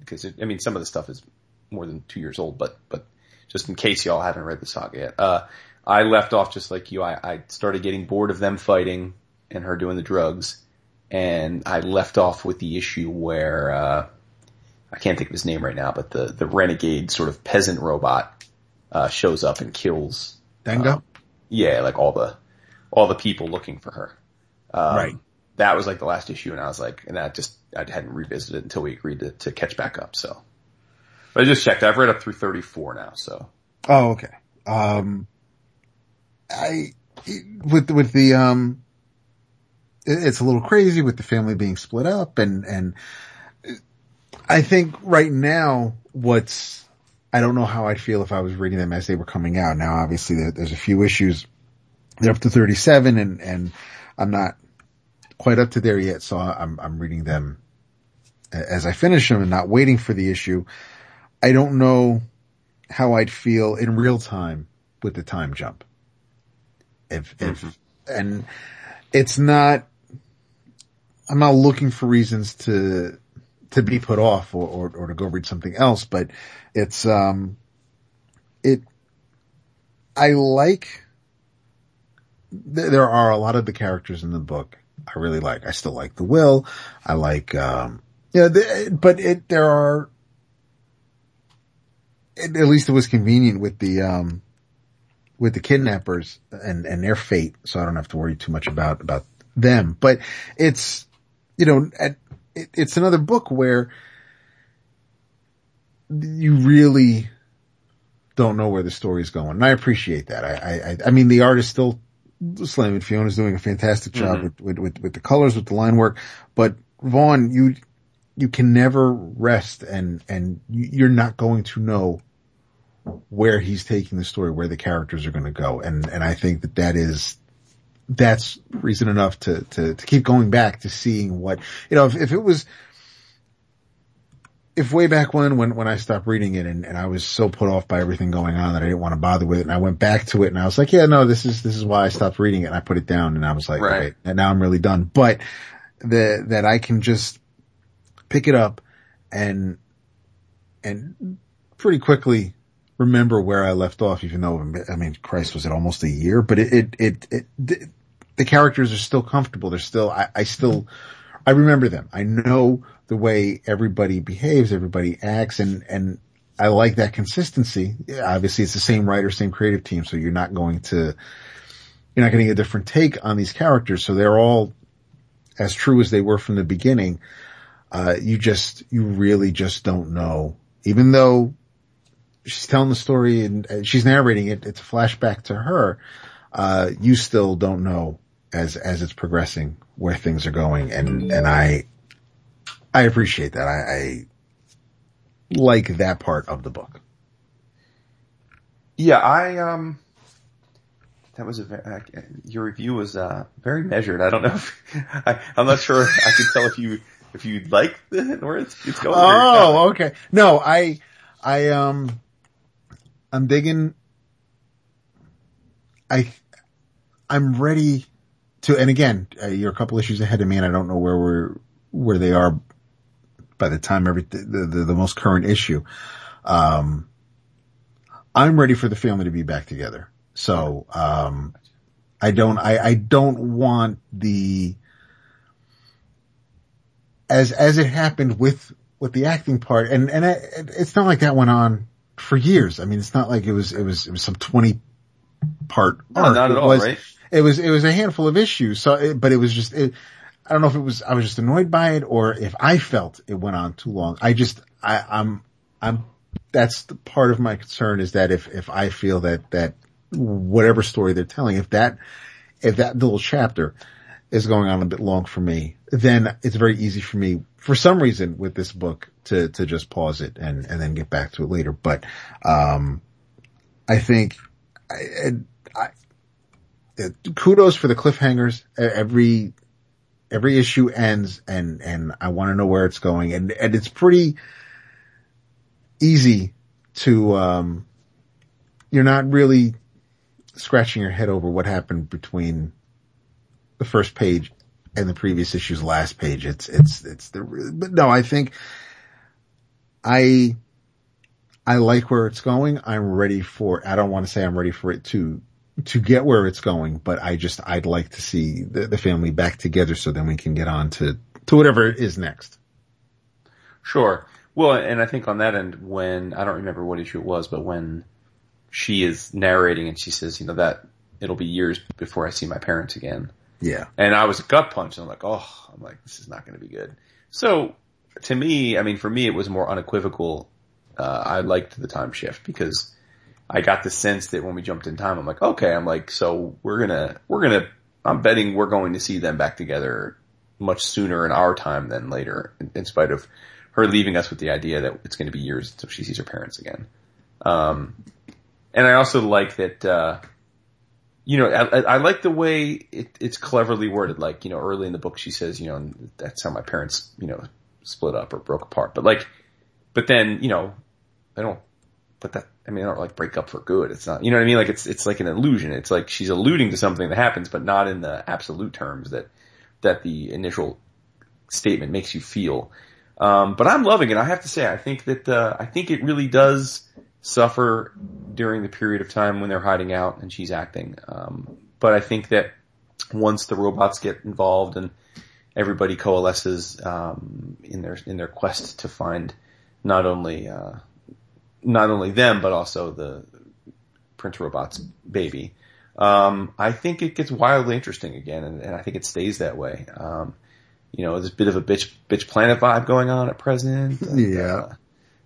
because I mean, some of the stuff is more than two years old, but, but just in case y'all haven't read the saga yet, uh, I left off just like you. I, I started getting bored of them fighting and her doing the drugs. And I left off with the issue where, uh, I can't think of his name right now, but the, the renegade sort of peasant robot, uh, shows up and kills. Dengo? um, yeah, like all the, all the people looking for her. Um, Right. That was like the last issue and I was like, and that just, I hadn't revisited it until we agreed to, to catch back up, so. But I just checked. I've read up through 34 now, so. Oh, okay. Um, I, with, with the, um, it's a little crazy with the family being split up and, and I think right now what's, I don't know how I'd feel if I was reading them as they were coming out. Now, obviously there's a few issues. They're up to 37 and, and I'm not quite up to there yet. So I'm, I'm reading them as I finish them and not waiting for the issue. I don't know how I'd feel in real time with the time jump. If, if, and it's not, I'm not looking for reasons to, to be put off or, or, or to go read something else, but it's, um, it, I like, th- there are a lot of the characters in the book I really like. I still like the will. I like, um, yeah, but it, there are, at at least it was convenient with the, um, with the kidnappers and, and their fate. So I don't have to worry too much about, about them, but it's, you know, at, it, it's another book where you really don't know where the story's going. And I appreciate that. I, I, I- mean, the art is still slamming. Fiona's doing a fantastic job mm-hmm. with, with, with, with the colors, with the line work, but Vaughn, you, you can never rest and, and you're not going to know where he's taking the story, where the characters are going to go. And, and I think that that is, that's reason enough to, to, to keep going back to seeing what, you know, if, if it was, if way back when, when, when I stopped reading it and, and I was so put off by everything going on that I didn't want to bother with it and I went back to it and I was like, yeah, no, this is, this is why I stopped reading it and I put it down and I was like, Right. okay, and now I'm really done. But the, that I can just pick it up and, and pretty quickly remember where I left off, even though, I mean, Christ, was it almost a year? But it, it, it, it the, the characters are still comfortable. They're still, I, I still, I remember them. I know the way everybody behaves, everybody acts, and, and I like that consistency. Obviously it's the same writer, same creative team, so you're not going to, you're not getting a different take on these characters. So they're all as true as they were from the beginning. Uh, you just, you really just don't know, even though she's telling the story and she's narrating it, it's a flashback to her. Uh, you still don't know as, as it's progressing where things are going. And, and I, I appreciate that. I, I like that part of the book. Yeah, I um, that was a ve- uh, your review was uh very measured. I don't know. If, I, I'm not sure. I could tell if you if you like the where it's, it's going. Oh, okay. No, I, I, um, I'm digging, I, I'm ready to, and again, uh, you're a couple issues ahead of me and I don't know where we're, where they are by the time every, the, the, the most current issue. Um, I'm ready for the family to be back together. So, um, I don't, I, I don't want the, as, as it happened with, with the acting part and, and I, it's not like that went on for years. I mean, it's not like it was, it was, it was some 20 part No, arc. not at It all, was, right? it was, it was a handful of issues. So, it, but it was just, it, I don't know if it was, I was just annoyed by it or if I felt it went on too long. I just, I, I'm, I'm, that's the part of my concern is that if, if I feel that, that whatever story they're telling, if that, if that little chapter is going on a bit long for me, then it's very easy for me, for some reason with this book to, to just pause it and, and then get back to it later. But, um, I think I, I, I kudos for the cliffhangers. Every, every issue ends and, and I want to know where it's going. And, and it's pretty easy to, um, you're not really scratching your head over what happened between the first page and the previous issue's last page. It's, it's, it's the, but no, I think I, I like where it's going. I'm ready for, I don't want to say I'm ready for it to, to get where it's going, but I just, I'd like to see the, the family back together so then we can get on to, to whatever is next. Sure. Well, and I think on that end, when, I don't remember what issue it was, but when she is narrating and she says, you know, that it'll be years before I see my parents again. Yeah. And I was a gut punch and I'm like, oh, I'm like, this is not going to be good. So to me, I mean, for me, it was more unequivocal. Uh, I liked the time shift because I got the sense that when we jumped in time, I'm like, okay, I'm like, so we're gonna, we're gonna, I'm betting we're going to see them back together much sooner in our time than later, in, in spite of her leaving us with the idea that it's going to be years until she sees her parents again. Um, and I also like that, uh, you know, I, I, like the way it, it's cleverly worded. Like, you know, early in the book, she says, you know, that's how my parents, you know, split up or broke apart. But like, but then, you know, I don't, but that, I mean, I don't like break up for good. It's not, you know what I mean? Like it's, it's like an illusion. It's like she's alluding to something that happens, but not in the absolute terms that, that the initial statement makes you feel. Um, but I'm loving it. I have to say, I think that, uh, I think it really does suffer during the period of time when they're hiding out and she's acting. Um, but I think that once the robots get involved and everybody coalesces, um, in their, in their quest to find not only, uh, not only them, but also the Prince Robot's baby. Um, I think it gets wildly interesting again, and, and I think it stays that way. Um, you know, there's a bit of a bitch, bitch planet vibe going on at present. And, yeah. Uh,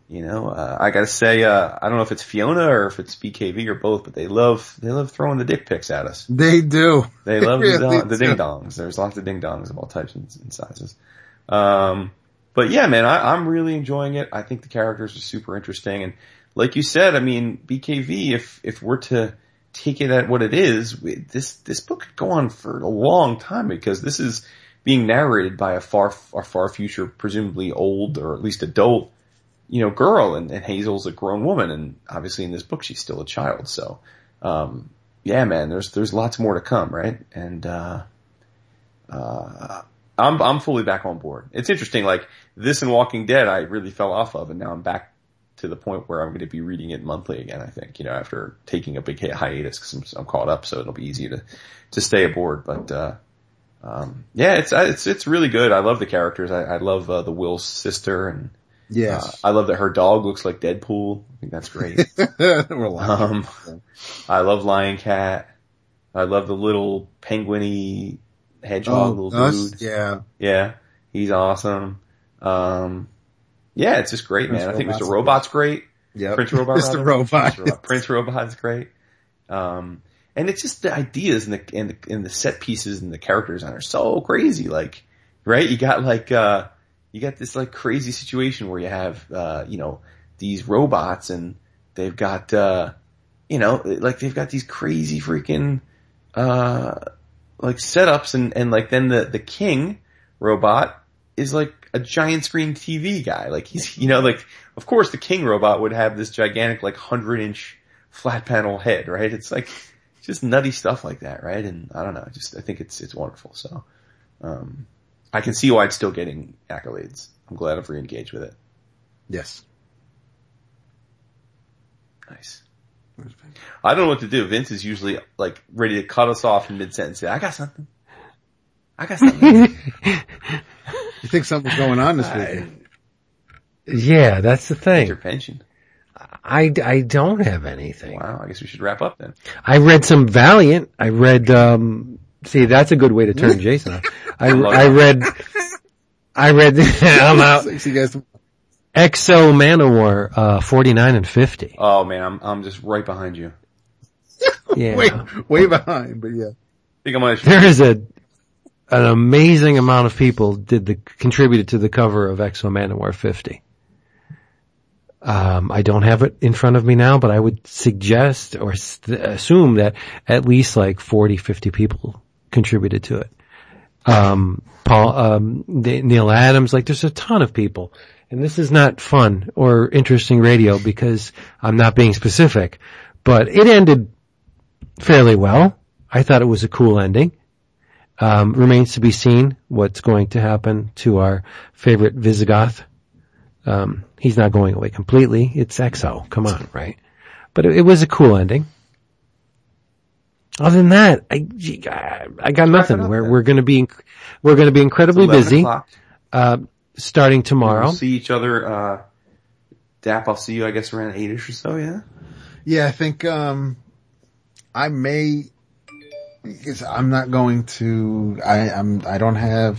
you know, uh, I gotta say, uh, I don't know if it's Fiona or if it's BKV or both, but they love, they love throwing the dick pics at us. They do. They love the, dong, the ding dongs. There's lots of ding dongs of all types and, and sizes. Um, but yeah, man, I, I'm really enjoying it. I think the characters are super interesting. And like you said, I mean, BKV, if, if we're to take it at what it is, this, this book could go on for a long time because this is being narrated by a far, a far future, presumably old or at least adult, you know, girl and, and Hazel's a grown woman and obviously in this book she's still a child. So, um, yeah, man, there's, there's lots more to come, right? And, uh, uh, I'm, I'm fully back on board. It's interesting, like this and Walking Dead I really fell off of and now I'm back to the point where I'm going to be reading it monthly again, I think, you know, after taking a big hiatus because I'm, I'm, caught up so it'll be easy to, to stay aboard. But, uh, um, yeah, it's, it's, it's really good. I love the characters. I, I love, uh, the Will's sister and, Yes. Uh, I love that her dog looks like Deadpool. I think that's great. um, I love Lying Cat. I love the little penguiny hedgehog oh, little us? dude. Yeah. Yeah. He's awesome. Um, yeah, it's just great, Prince man. I think Mr. Robot's great. Yeah. Prince Robot. Mr. Robot. Mr. Robot. Prince Robot's great. Um, and it's just the ideas and the, and the, and the set pieces and the characters on are so crazy. Like, right? You got like, uh, you got this like crazy situation where you have, uh, you know, these robots and they've got, uh, you know, like they've got these crazy freaking, uh, like setups and, and like then the, the king robot is like a giant screen TV guy. Like he's, you know, like, of course the king robot would have this gigantic like hundred inch flat panel head, right? It's like just nutty stuff like that, right? And I don't know, just, I think it's, it's wonderful. So, um, I can see why it's still getting accolades. I'm glad I've re-engaged with it. Yes. Nice. I don't know what to do. Vince is usually like ready to cut us off in mid-sentence. Say, I got something. I got something. you think something's going on this weekend? Yeah, that's the thing. Your pension. I, I don't have anything. Wow. I guess we should wrap up then. I read some Valiant. I read, um, See, that's a good way to turn Jason off. I, I read, I read, I'm out. See you guys. X-O Manowar, uh, 49 and 50. Oh man, I'm I'm just right behind you. Yeah. Way, way behind, but yeah. I think I'm gonna. There is a, an amazing amount of people did the, contributed to the cover of X-O Manowar 50. Um, I don't have it in front of me now, but I would suggest or s- assume that at least like 40, 50 people contributed to it. Um, Paul, um, Neal Adams, like there's a ton of people. And this is not fun or interesting radio because I'm not being specific, but it ended fairly well. I thought it was a cool ending. Um, remains to be seen what's going to happen to our favorite Visigoth. Um, he's not going away completely. It's X-O. Come on, right? But it, it was a cool ending. Other than that, I, I got nothing. We're, then. we're gonna be, we're gonna be incredibly busy, uh, starting tomorrow. We'll see each other. Uh, Dap, I'll see you. I guess around eight-ish or so. Yeah. Yeah, I think, um, I may, because I'm not going to, I, I'm, I don't have,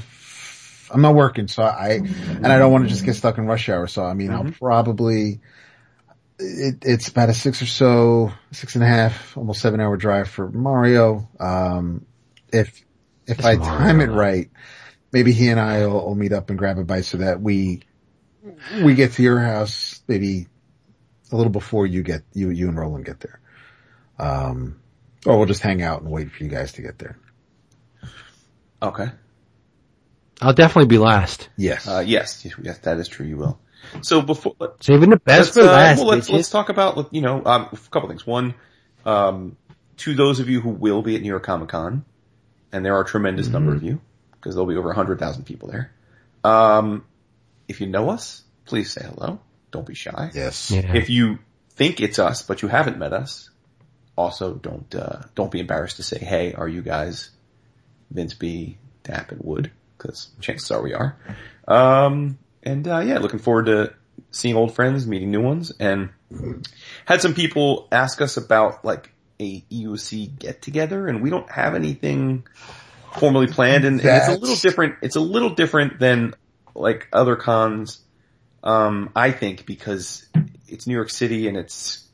I'm not working, so I, and I don't want to just get stuck in rush hour, so I mean, I'll probably, it, it's about a six or so, six and a half, almost seven hour drive for Mario. Um, if, if I time it right, maybe he and I will, will meet up and grab a bite so that we, we get to your house maybe a little before you get, you, you and Roland get there. Um, or we'll just hang out and wait for you guys to get there. Okay. I'll definitely be last. Yes. Uh, yes, yes, that is true. You will. So before Saving the best let's, for uh, last, well, let's, let's talk about you know um, a couple things. One, um, to those of you who will be at New York Comic Con, and there are a tremendous number Mm-hmm. of you because there'll be over hundred thousand people there. Um, if you know us, please say hello. Don't be shy. yes. Yeah. If you think it's us but you haven't met us, also don't uh, don't be embarrassed to say, "Hey, are you guys Vince B, Dap, and Wood?" Because chances are we are. Um, and uh, yeah, looking forward to seeing old friends, meeting new ones, and had some people ask us about like a EUC get together, and we don't have anything formally planned, and, and it's a little different. It's a little different than like other cons. Um, I think because it's New York City and it's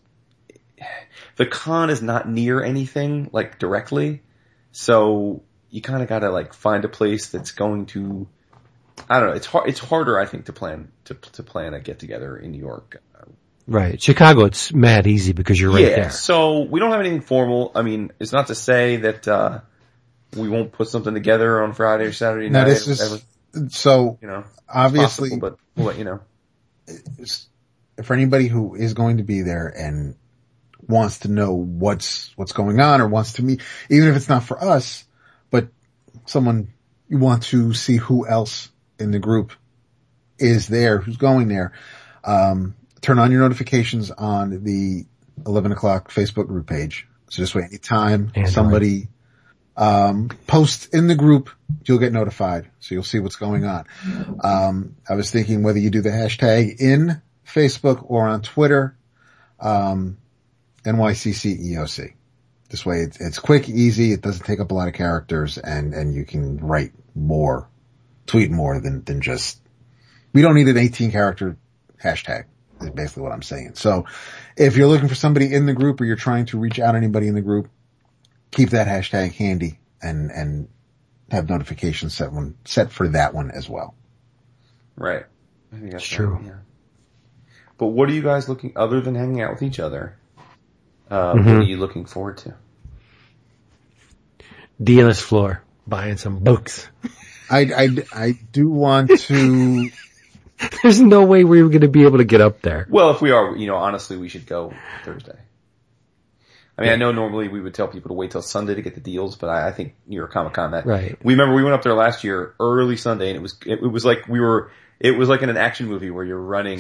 the con is not near anything like directly, so you kind of got to like find a place that's going to. I don't know. It's hard. It's harder, I think, to plan to to plan a get together in New York. Right. Chicago, it's mad easy because you're right yeah. there. So we don't have anything formal. I mean, it's not to say that uh we won't put something together on Friday or Saturday Now night. this is, so you know, obviously possible, but we'll let you know. for anybody who is going to be there and wants to know what's, what's going on or wants to meet, even if it's not for us, but someone you want to see who else in the group is there, who's going there. Um, turn on your notifications on the 11 o'clock Facebook group page. So this way, anytime Android. somebody, um, posts in the group, you'll get notified. So you'll see what's going on. Um, I was thinking whether you do the hashtag in Facebook or on Twitter, um, NYCCEOC. This way it's, it's quick, easy. It doesn't take up a lot of characters and, and you can write more, tweet more than, than just, we don't need an 18 character hashtag is basically what I'm saying. So if you're looking for somebody in the group or you're trying to reach out to anybody in the group, keep that hashtag handy and, and have notifications set one, set for that one as well. Right. I think that's true. right, yeah. But what are you guys looking other than hanging out with each other? Uh, Mm-hmm. What are you looking forward to? Dealer's floor, buying some books. I, I, I do want to, There's no way we are going to be able to get up there. Well, if we are, you know, honestly, we should go Thursday. I mean, I know normally we would tell people to wait till Sunday to get the deals, but I, I think New York Comic Con that Right. we remember we went up there last year early Sunday, and it was it, it was like we were it was like in an action movie where you're running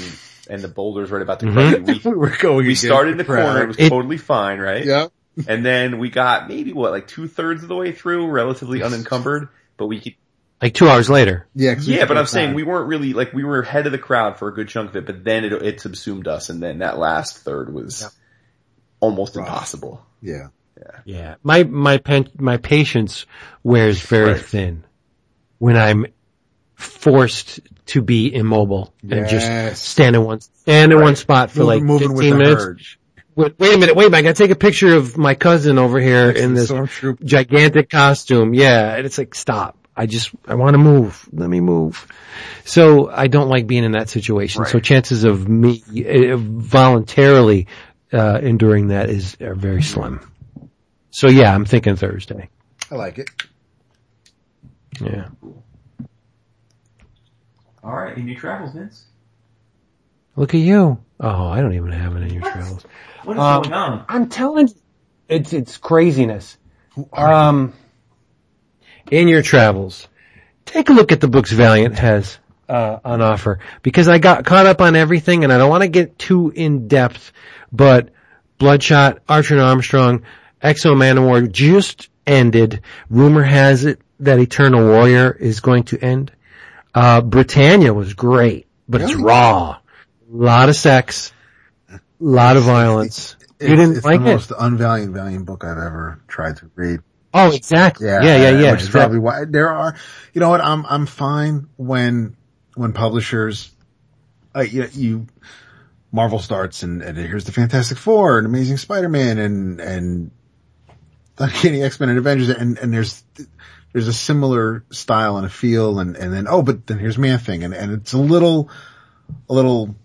and the boulder's right about to crush you. We, we were going. we started in the corner, it was It- totally fine, right? Yeah. And then we got maybe what like two thirds of the way through, relatively unencumbered, but we could Like two hours later. Yeah. 'cause we yeah, but I'm saying we weren't really like we were ahead of the crowd for a good chunk of it, but then it, it subsumed us, and then that last third was almost Rough. impossible. Yeah. Yeah. yeah. My, my pen, my patience wears very Right. thin when I'm forced to be immobile and just stand in one, stand in one spot for like moving 15 with minutes. herd. Wait, wait a minute, wait a minute, I gotta take a picture of my cousin over here in this gigantic costume. Yeah, and it's like, stop. I just, I want to move. Let me move. So I don't like being in that situation. So chances of me uh, voluntarily uh, enduring that is are very slim. So yeah, I'm thinking Thursday. I like it. Yeah. All right, in your travels, Vince. Look at you. Oh, I don't even have it in your travels. What is Um, going on? I'm telling you, it's it's craziness. Who are you? In your travels, take a look at the books Valiant has uh, on offer because I got caught up on everything, and I don't want to get too in depth. But Bloodshot, Archer and Armstrong, X-O Manowar just ended. Rumor has it that Eternal Warrior is going to end. Uh, Britannia was great, but it's raw. A lot of sex, a lot of violence. It's, you didn't it's like the it? most unvaliant, valiant book I've ever tried to read. Oh, exactly. Yeah, yeah, yeah. Which is exactly. probably why there are, you know what, I'm, I'm fine when, when publishers, uh, you, you, Marvel starts and, and here's the Fantastic Four and Amazing Spider-Man and, and Uncanny X-Men and Avengers and, and there's, there's a similar style and a feel and, and then, oh, but then here's Man-Thing and, and it's a little, a little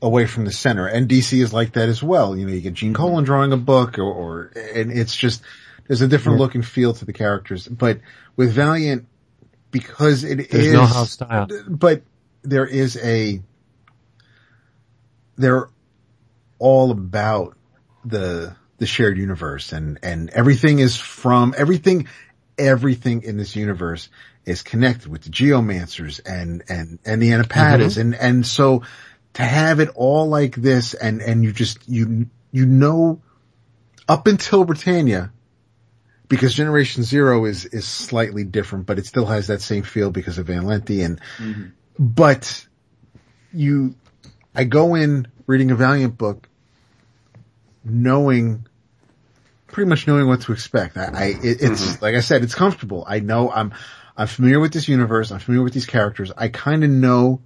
away from the center. And DC is like that as well. You know, you get Gene Colan drawing a book or, or and it's just, there's a different look and feel to the characters. But with Valiant, because it is, There's no house style. but there is a, they're all about the, the shared universe and, and everything is from everything, everything in this universe is connected with the geomancers and, and, and the Anni-Paddas. Mm-hmm. And, and so to have it all like this and, and you just, you, you know, up until Britannia, because Generation Zero is, is slightly different, but it still has that same feel because of Van Lente and, mm-hmm. but you, I go in reading a Valiant book knowing, pretty much knowing what to expect. I, I it, it's, mm-hmm. like I said, it's comfortable. I know I'm, I'm familiar with this universe. I'm familiar with these characters. I kind of know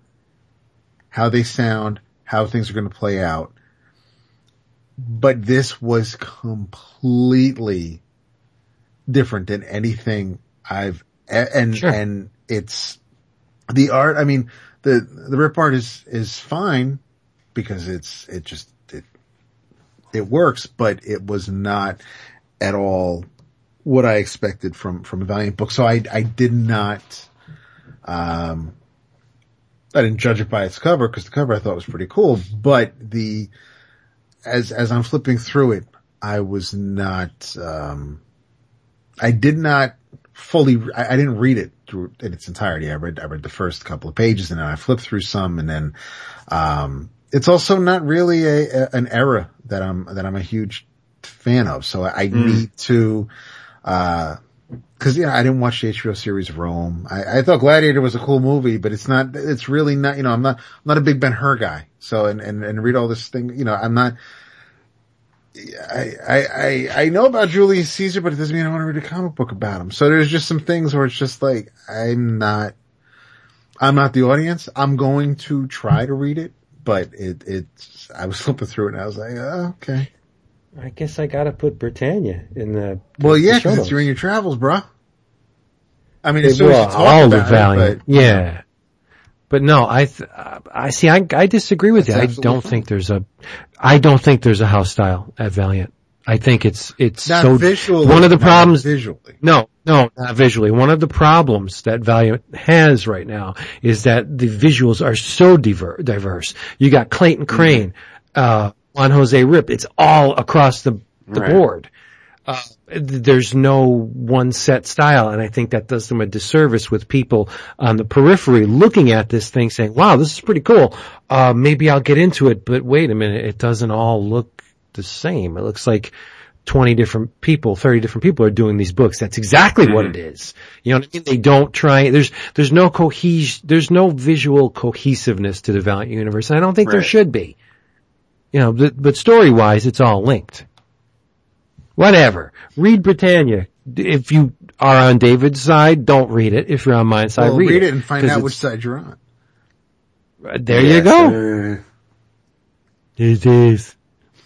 how they sound, how things are going to play out. But this was completely different than anything I've, and, Sure. and it's the art. I mean, the, the Ryp art is, is fine because it's, it just, it, it works, but it was not at all what I expected from, from a Valiant book. So I, I did not, um, I didn't judge it by its cover because the cover I thought was pretty cool, but the, as, as I'm flipping through it, I was not, um, I did not fully, I, I didn't read it through in its entirety. I read, I read the first couple of pages and then I flipped through some and then, um, it's also not really a, a an era that I'm, that I'm a huge fan of. So I need to, uh, cause you know, I didn't watch the HBO series Rome. I, I thought Gladiator was a cool movie, but it's not, it's really not, you know, I'm not, I'm not a big Ben Hur guy. So, and, and, and read all this thing, you know, I'm not, I, I, I, I know about Julius Caesar, but it doesn't mean I want to read a comic book about him. So there's just some things where it's just like, I'm not, I'm not the audience. I'm going to try to read it, but it, it's, I was flipping through it and I was like, oh, okay. I guess I gotta put Britannia in the. Well, yeah, the cause it's during your travels, bro. I mean, It as soon as will, you talk all the about it, Valiant. but- yeah. But no, I, th- I see, I, I disagree with That's you. I don't fine. think there's a, I don't think there's a house style at Valiant. I think it's, it's Not so, visually. one of the problems, visually. no, no, not visually. One of the problems that Valiant has right now is that the visuals are so diver- diverse. You got Clayton Crain, uh, Juan Jose Ryp. It's all across the, the Right. board. Uh, there's no one set style, and I think that does them a disservice with people on the periphery looking at this thing saying, wow, this is pretty cool. Uh, maybe I'll get into it, but wait a minute, it doesn't all look the same. It looks like 20 different people, 30 different people are doing these books. That's exactly what it is. You know what I mean? They don't try, there's, there's no cohesion, there's no visual cohesiveness to the Valiant universe, and I don't think there should be. You know, but, but story wise, it's all linked. Whatever. Read Britannia. If you are on David's side, don't read it. If you're on my side, Well, read, read it and find out which side you're on. There you go. sir. It is.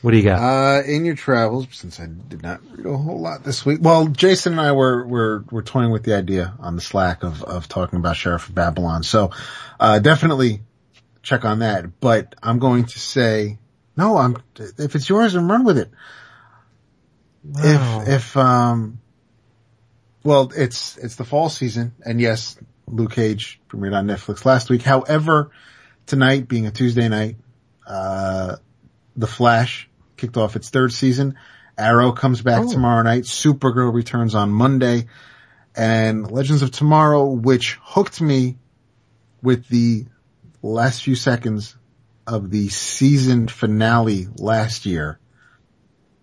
What do you got? Uh, in your travels, since I did not read a whole lot this week. Well, Jason and I were, were, were toying with the idea on the Slack of, of talking about Sheriff of Babylon. So, uh, definitely check on that. But I'm going to say, no, I'm, if it's yours, then run with it. Wow. If, if, um, well, it's, it's the fall season and yes, Luke Cage premiered on Netflix last week. However, tonight being a Tuesday night, uh, The Flash kicked off its third season. Arrow comes back Oh. tomorrow night. Supergirl returns on Monday and Legends of Tomorrow, which hooked me with the last few seconds of the season finale last year.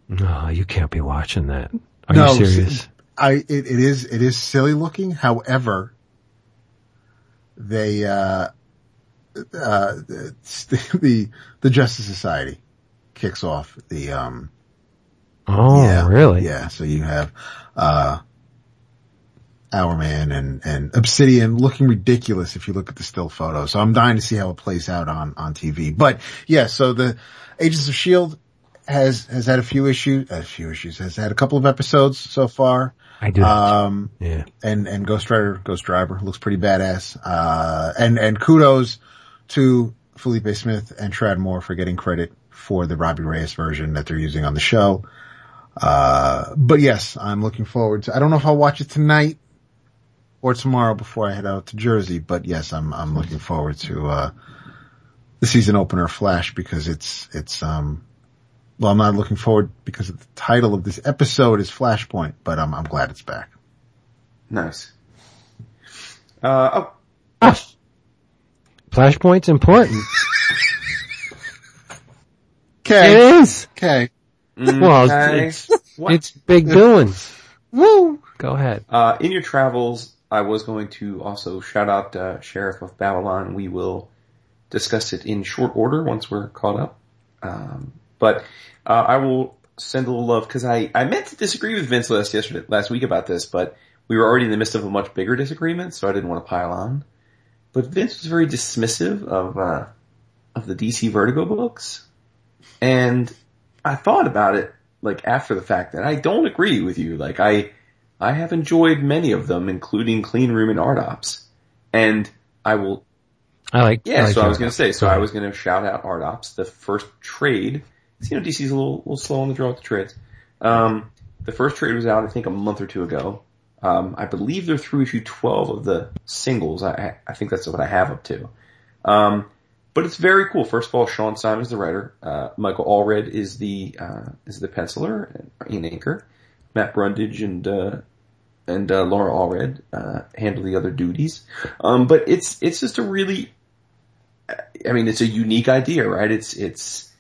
No, you can't be watching that. Are No, you serious? I, it, it is, it is silly looking. However, they, uh, uh, the, the, the Justice Society kicks off the, um, Oh, yeah, really? Yeah. So you have, uh, Hourman and, and Obsidian looking ridiculous if you look at the still photos. So I'm dying to see how it plays out on, on TV. But yeah, so the Agents of Shield has, has had a few issues, a few issues, has had a couple of episodes so far. I do. Um, yeah. and, and Ghost Rider, Ghost Driver looks pretty badass. Uh, and, and kudos to Felipe Smith and Tradd Moore for getting credit for the Robbie Reyes version that they're using on the show. Uh, but yes, I'm looking forward to, I don't know if I'll watch it tonight or tomorrow before I head out to Jersey, but yes, I'm, I'm looking forward to, uh, the season opener Flash because it's, it's, um, well, I'm not looking forward because the title of this episode is Flashpoint, but I'm, I'm glad it's back. Nice. Uh, oh, Ah. Flashpoint's important. Okay. it is. Okay. Well, okay. it's, it's big doings. Woo! Go ahead. Uh, in your travels, I was going to also shout out uh, Sheriff of Babylon. We will discuss it in short order once we're caught up. Um, but uh, I will send a little love because I, I meant to disagree with Vince last yesterday last week about this, but we were already in the midst of a much bigger disagreement, so I didn't want to pile on. But Vince was very dismissive of uh, of the DC Vertigo books, and I thought about it like after the fact, and I don't agree with you. Like I. I have enjoyed many of them, including Clean Room and Art Ops. And I will, I like. yeah, I like so I was going to say, so I was going to shout out Art Ops, the first trade. You know, DC's a little, little slow on the draw with the trades. Um, the first trade was out, I think, a month or two ago. Um, I believe they're through issue 12 of the singles. I, I- think that's what I have up to. Um, but it's very cool. First of all, Shaun Simon's is the writer. Uh, Michael Allred is the, uh, is the penciler and in anchor. Matt Brundage and, uh, and uh, Laura Allred uh, handle the other duties. Um, but it's it's just a really, I mean, it's a unique idea, right? It's it's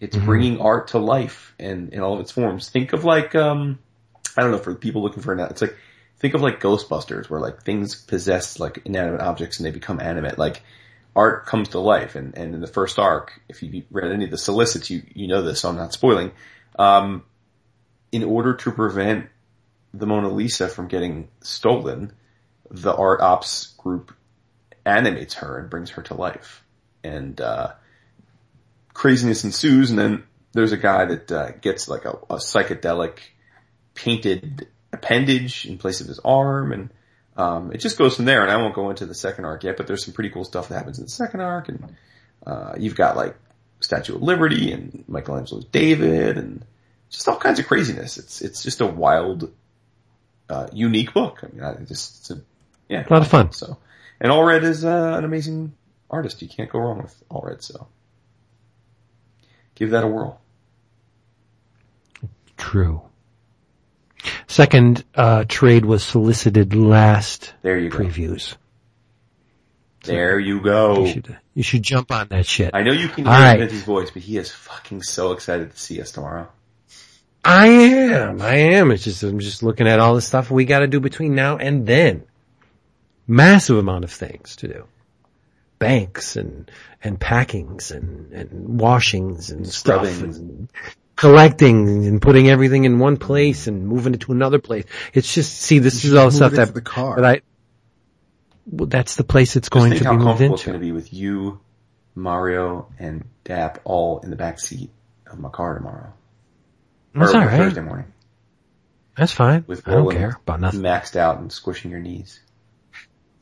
it's bringing art to life and in all of its forms. Think of like, um, I don't know, for people looking for an, it's like think of like Ghostbusters, where like things possess like inanimate objects and they become animate. Like art comes to life, and and in the first arc, if you read any of the solicits, you you know this, so I'm not spoiling. Um, in order to prevent the Mona Lisa from getting stolen, the art ops group animates her and brings her to life. And, uh, craziness ensues and then there's a guy that, uh, gets like a, a psychedelic painted appendage in place of his arm and, um, it just goes from there and I won't go into the second arc yet, but there's some pretty cool stuff that happens in the second arc and, uh, you've got like Statue of Liberty and Michelangelo's David and just all kinds of craziness. It's, it's just a wild, uh, unique book. I mean, I just, it's a, yeah. A lot of fun. So, and Allred is, uh, an amazing artist. You can't go wrong with Allred, so. Give that a whirl. True. Second uh, trade was solicited last There you go. previews. There you go. You should you should jump on that shit. I know you can hear right. Vince's voice, but he is fucking so excited to see us tomorrow. I am. I am. It's just I'm just looking at all the stuff we got to do between now and then. Massive amount of things to do. Banks and and packings and and washings and stuff and collecting and putting everything in one place and moving it to another place. It's just, see, this is all stuff that, the car. that I, well, that's the place it's going to be moved comfortable it's going to be with you, Mario, and Dap all in the back seat of my car tomorrow. That's or alright. Thursday morning. That's fine. With I don't care about nothing. maxed out and squishing your knees.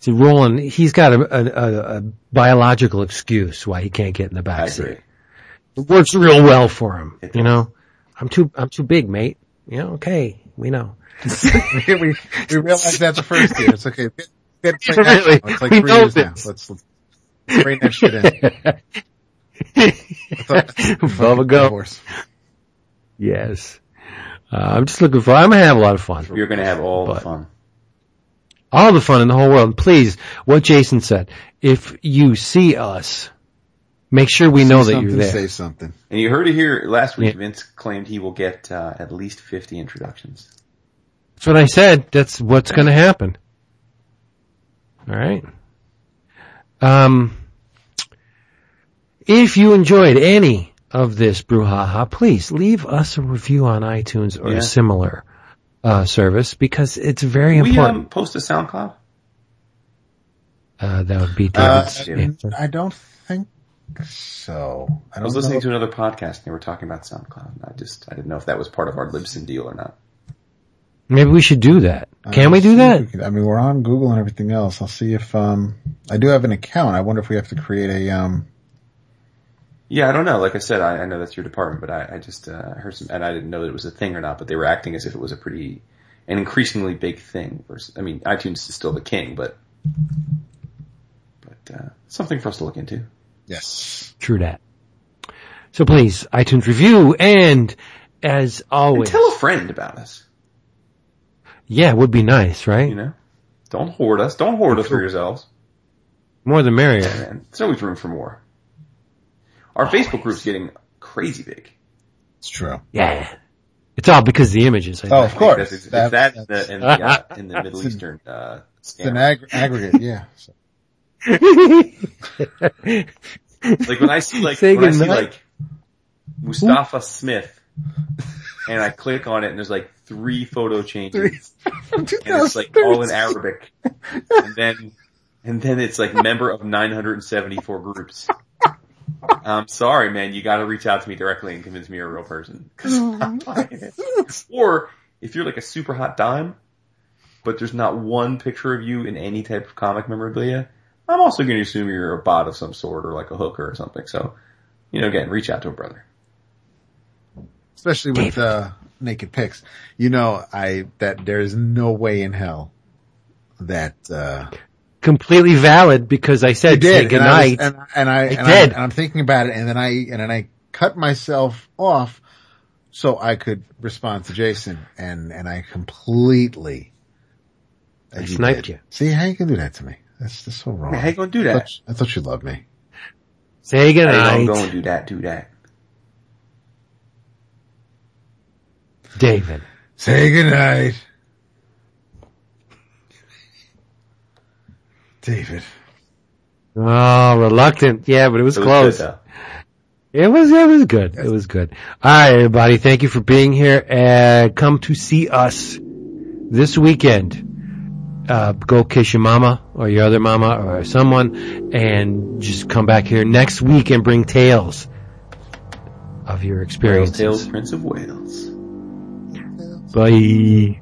See, Roland, he's got a, a, a, a biological excuse why he can't get in the I back seat. It works real well for him. You know, I'm too, I'm too big, mate. Yeah, okay, we know. we, we realized that the first year. It's okay. Get, get it right. Really? It's like We three know years now. this. Let's, let's bring that shit in. I thought- Bubba go. Divorce. Yes. Uh, I'm just looking for, I'm gonna have a lot of fun. You're going to have all the fun. All the fun in the whole world. Please, what Jason said, if you see us, make sure we know that you're there. Say something. And you heard it here last week. Yeah. Vince claimed he will get uh, at least 50 introductions. That's what I said. That's what's gonna happen. Alright. Um, if you enjoyed any of this brouhaha, please leave us a review on iTunes or Yeah. similar uh, service because it's very we important. um, post a SoundCloud? uh, that would be Uh, David's yeah. answer. I don't think so. I I was listening know. to another podcast and they were talking about SoundCloud. I just, I didn't know if that was part of our Libsyn deal or not. Maybe we should do that. Uh, Can we do that? we can- I mean, we're on Google and everything else. I'll see if, um, I do have an account. I wonder if we have to create a, um, Yeah, I don't know. Like I said, I, I know that's your department, but I, I just uh, heard some, and I didn't know that it was a thing or not. But they were acting as if it was a pretty, an increasingly big thing. Versus, I mean, iTunes is still the king, but, but uh, something for us to look into. yes. True that. So please, iTunes review and as And always, tell a friend about us. yeah, it would be nice, right? You know, don't hoard us. Don't hoard us for yourselves. More the merrier. Man, there's always room for more. Our Facebook group's getting crazy big. It's true. Yeah. It's all because of the images. I Oh, think. of course. That's, it's That- that in that's- the, in the, uh, in the Middle Eastern uh, It's an ag- aggregate, yeah. So, Like when I see like Say when I see goodnight. like Mustafa Smith, and I click on it, and there's like three photo changes, and it's like all in Arabic, and then and then it's like member of 974 groups. I'm sorry, man. You got to reach out to me directly and convince me you're a real person. 'Cause I'm not buying it. Or if you're like a super hot dime, but there's not one picture of you in any type of comic memorabilia, I'm also going to assume you're a bot of some sort or like a hooker or something. So, you know, again, reach out to a brother. especially with, uh, naked pics. You know, I, that there is no way in hell that, uh, Completely valid because I said you say did. And I, was- goodnight. and, and I, I and, did. I, and I'm thinking about it and then I, and then I cut myself off so I could respond to Jason and, and I completely, I as sniped did. you. See how you can do that to me? That's just so wrong. Man, how you gonna do I that? thought, I thought you loved me. Say Hey, goodnight, don't go and do that, do that. David. Say goodnight. David. Oh, reluctant. Yeah, but it was It was close. good. It was, it was good. It was good. All right, everybody. Thank you for being here. Uh, come to see us this weekend. Uh, go kiss your mama or your other mama or someone and just come back here next week and bring tales of your Wales experiences. Tales, Prince of Wales. Bye.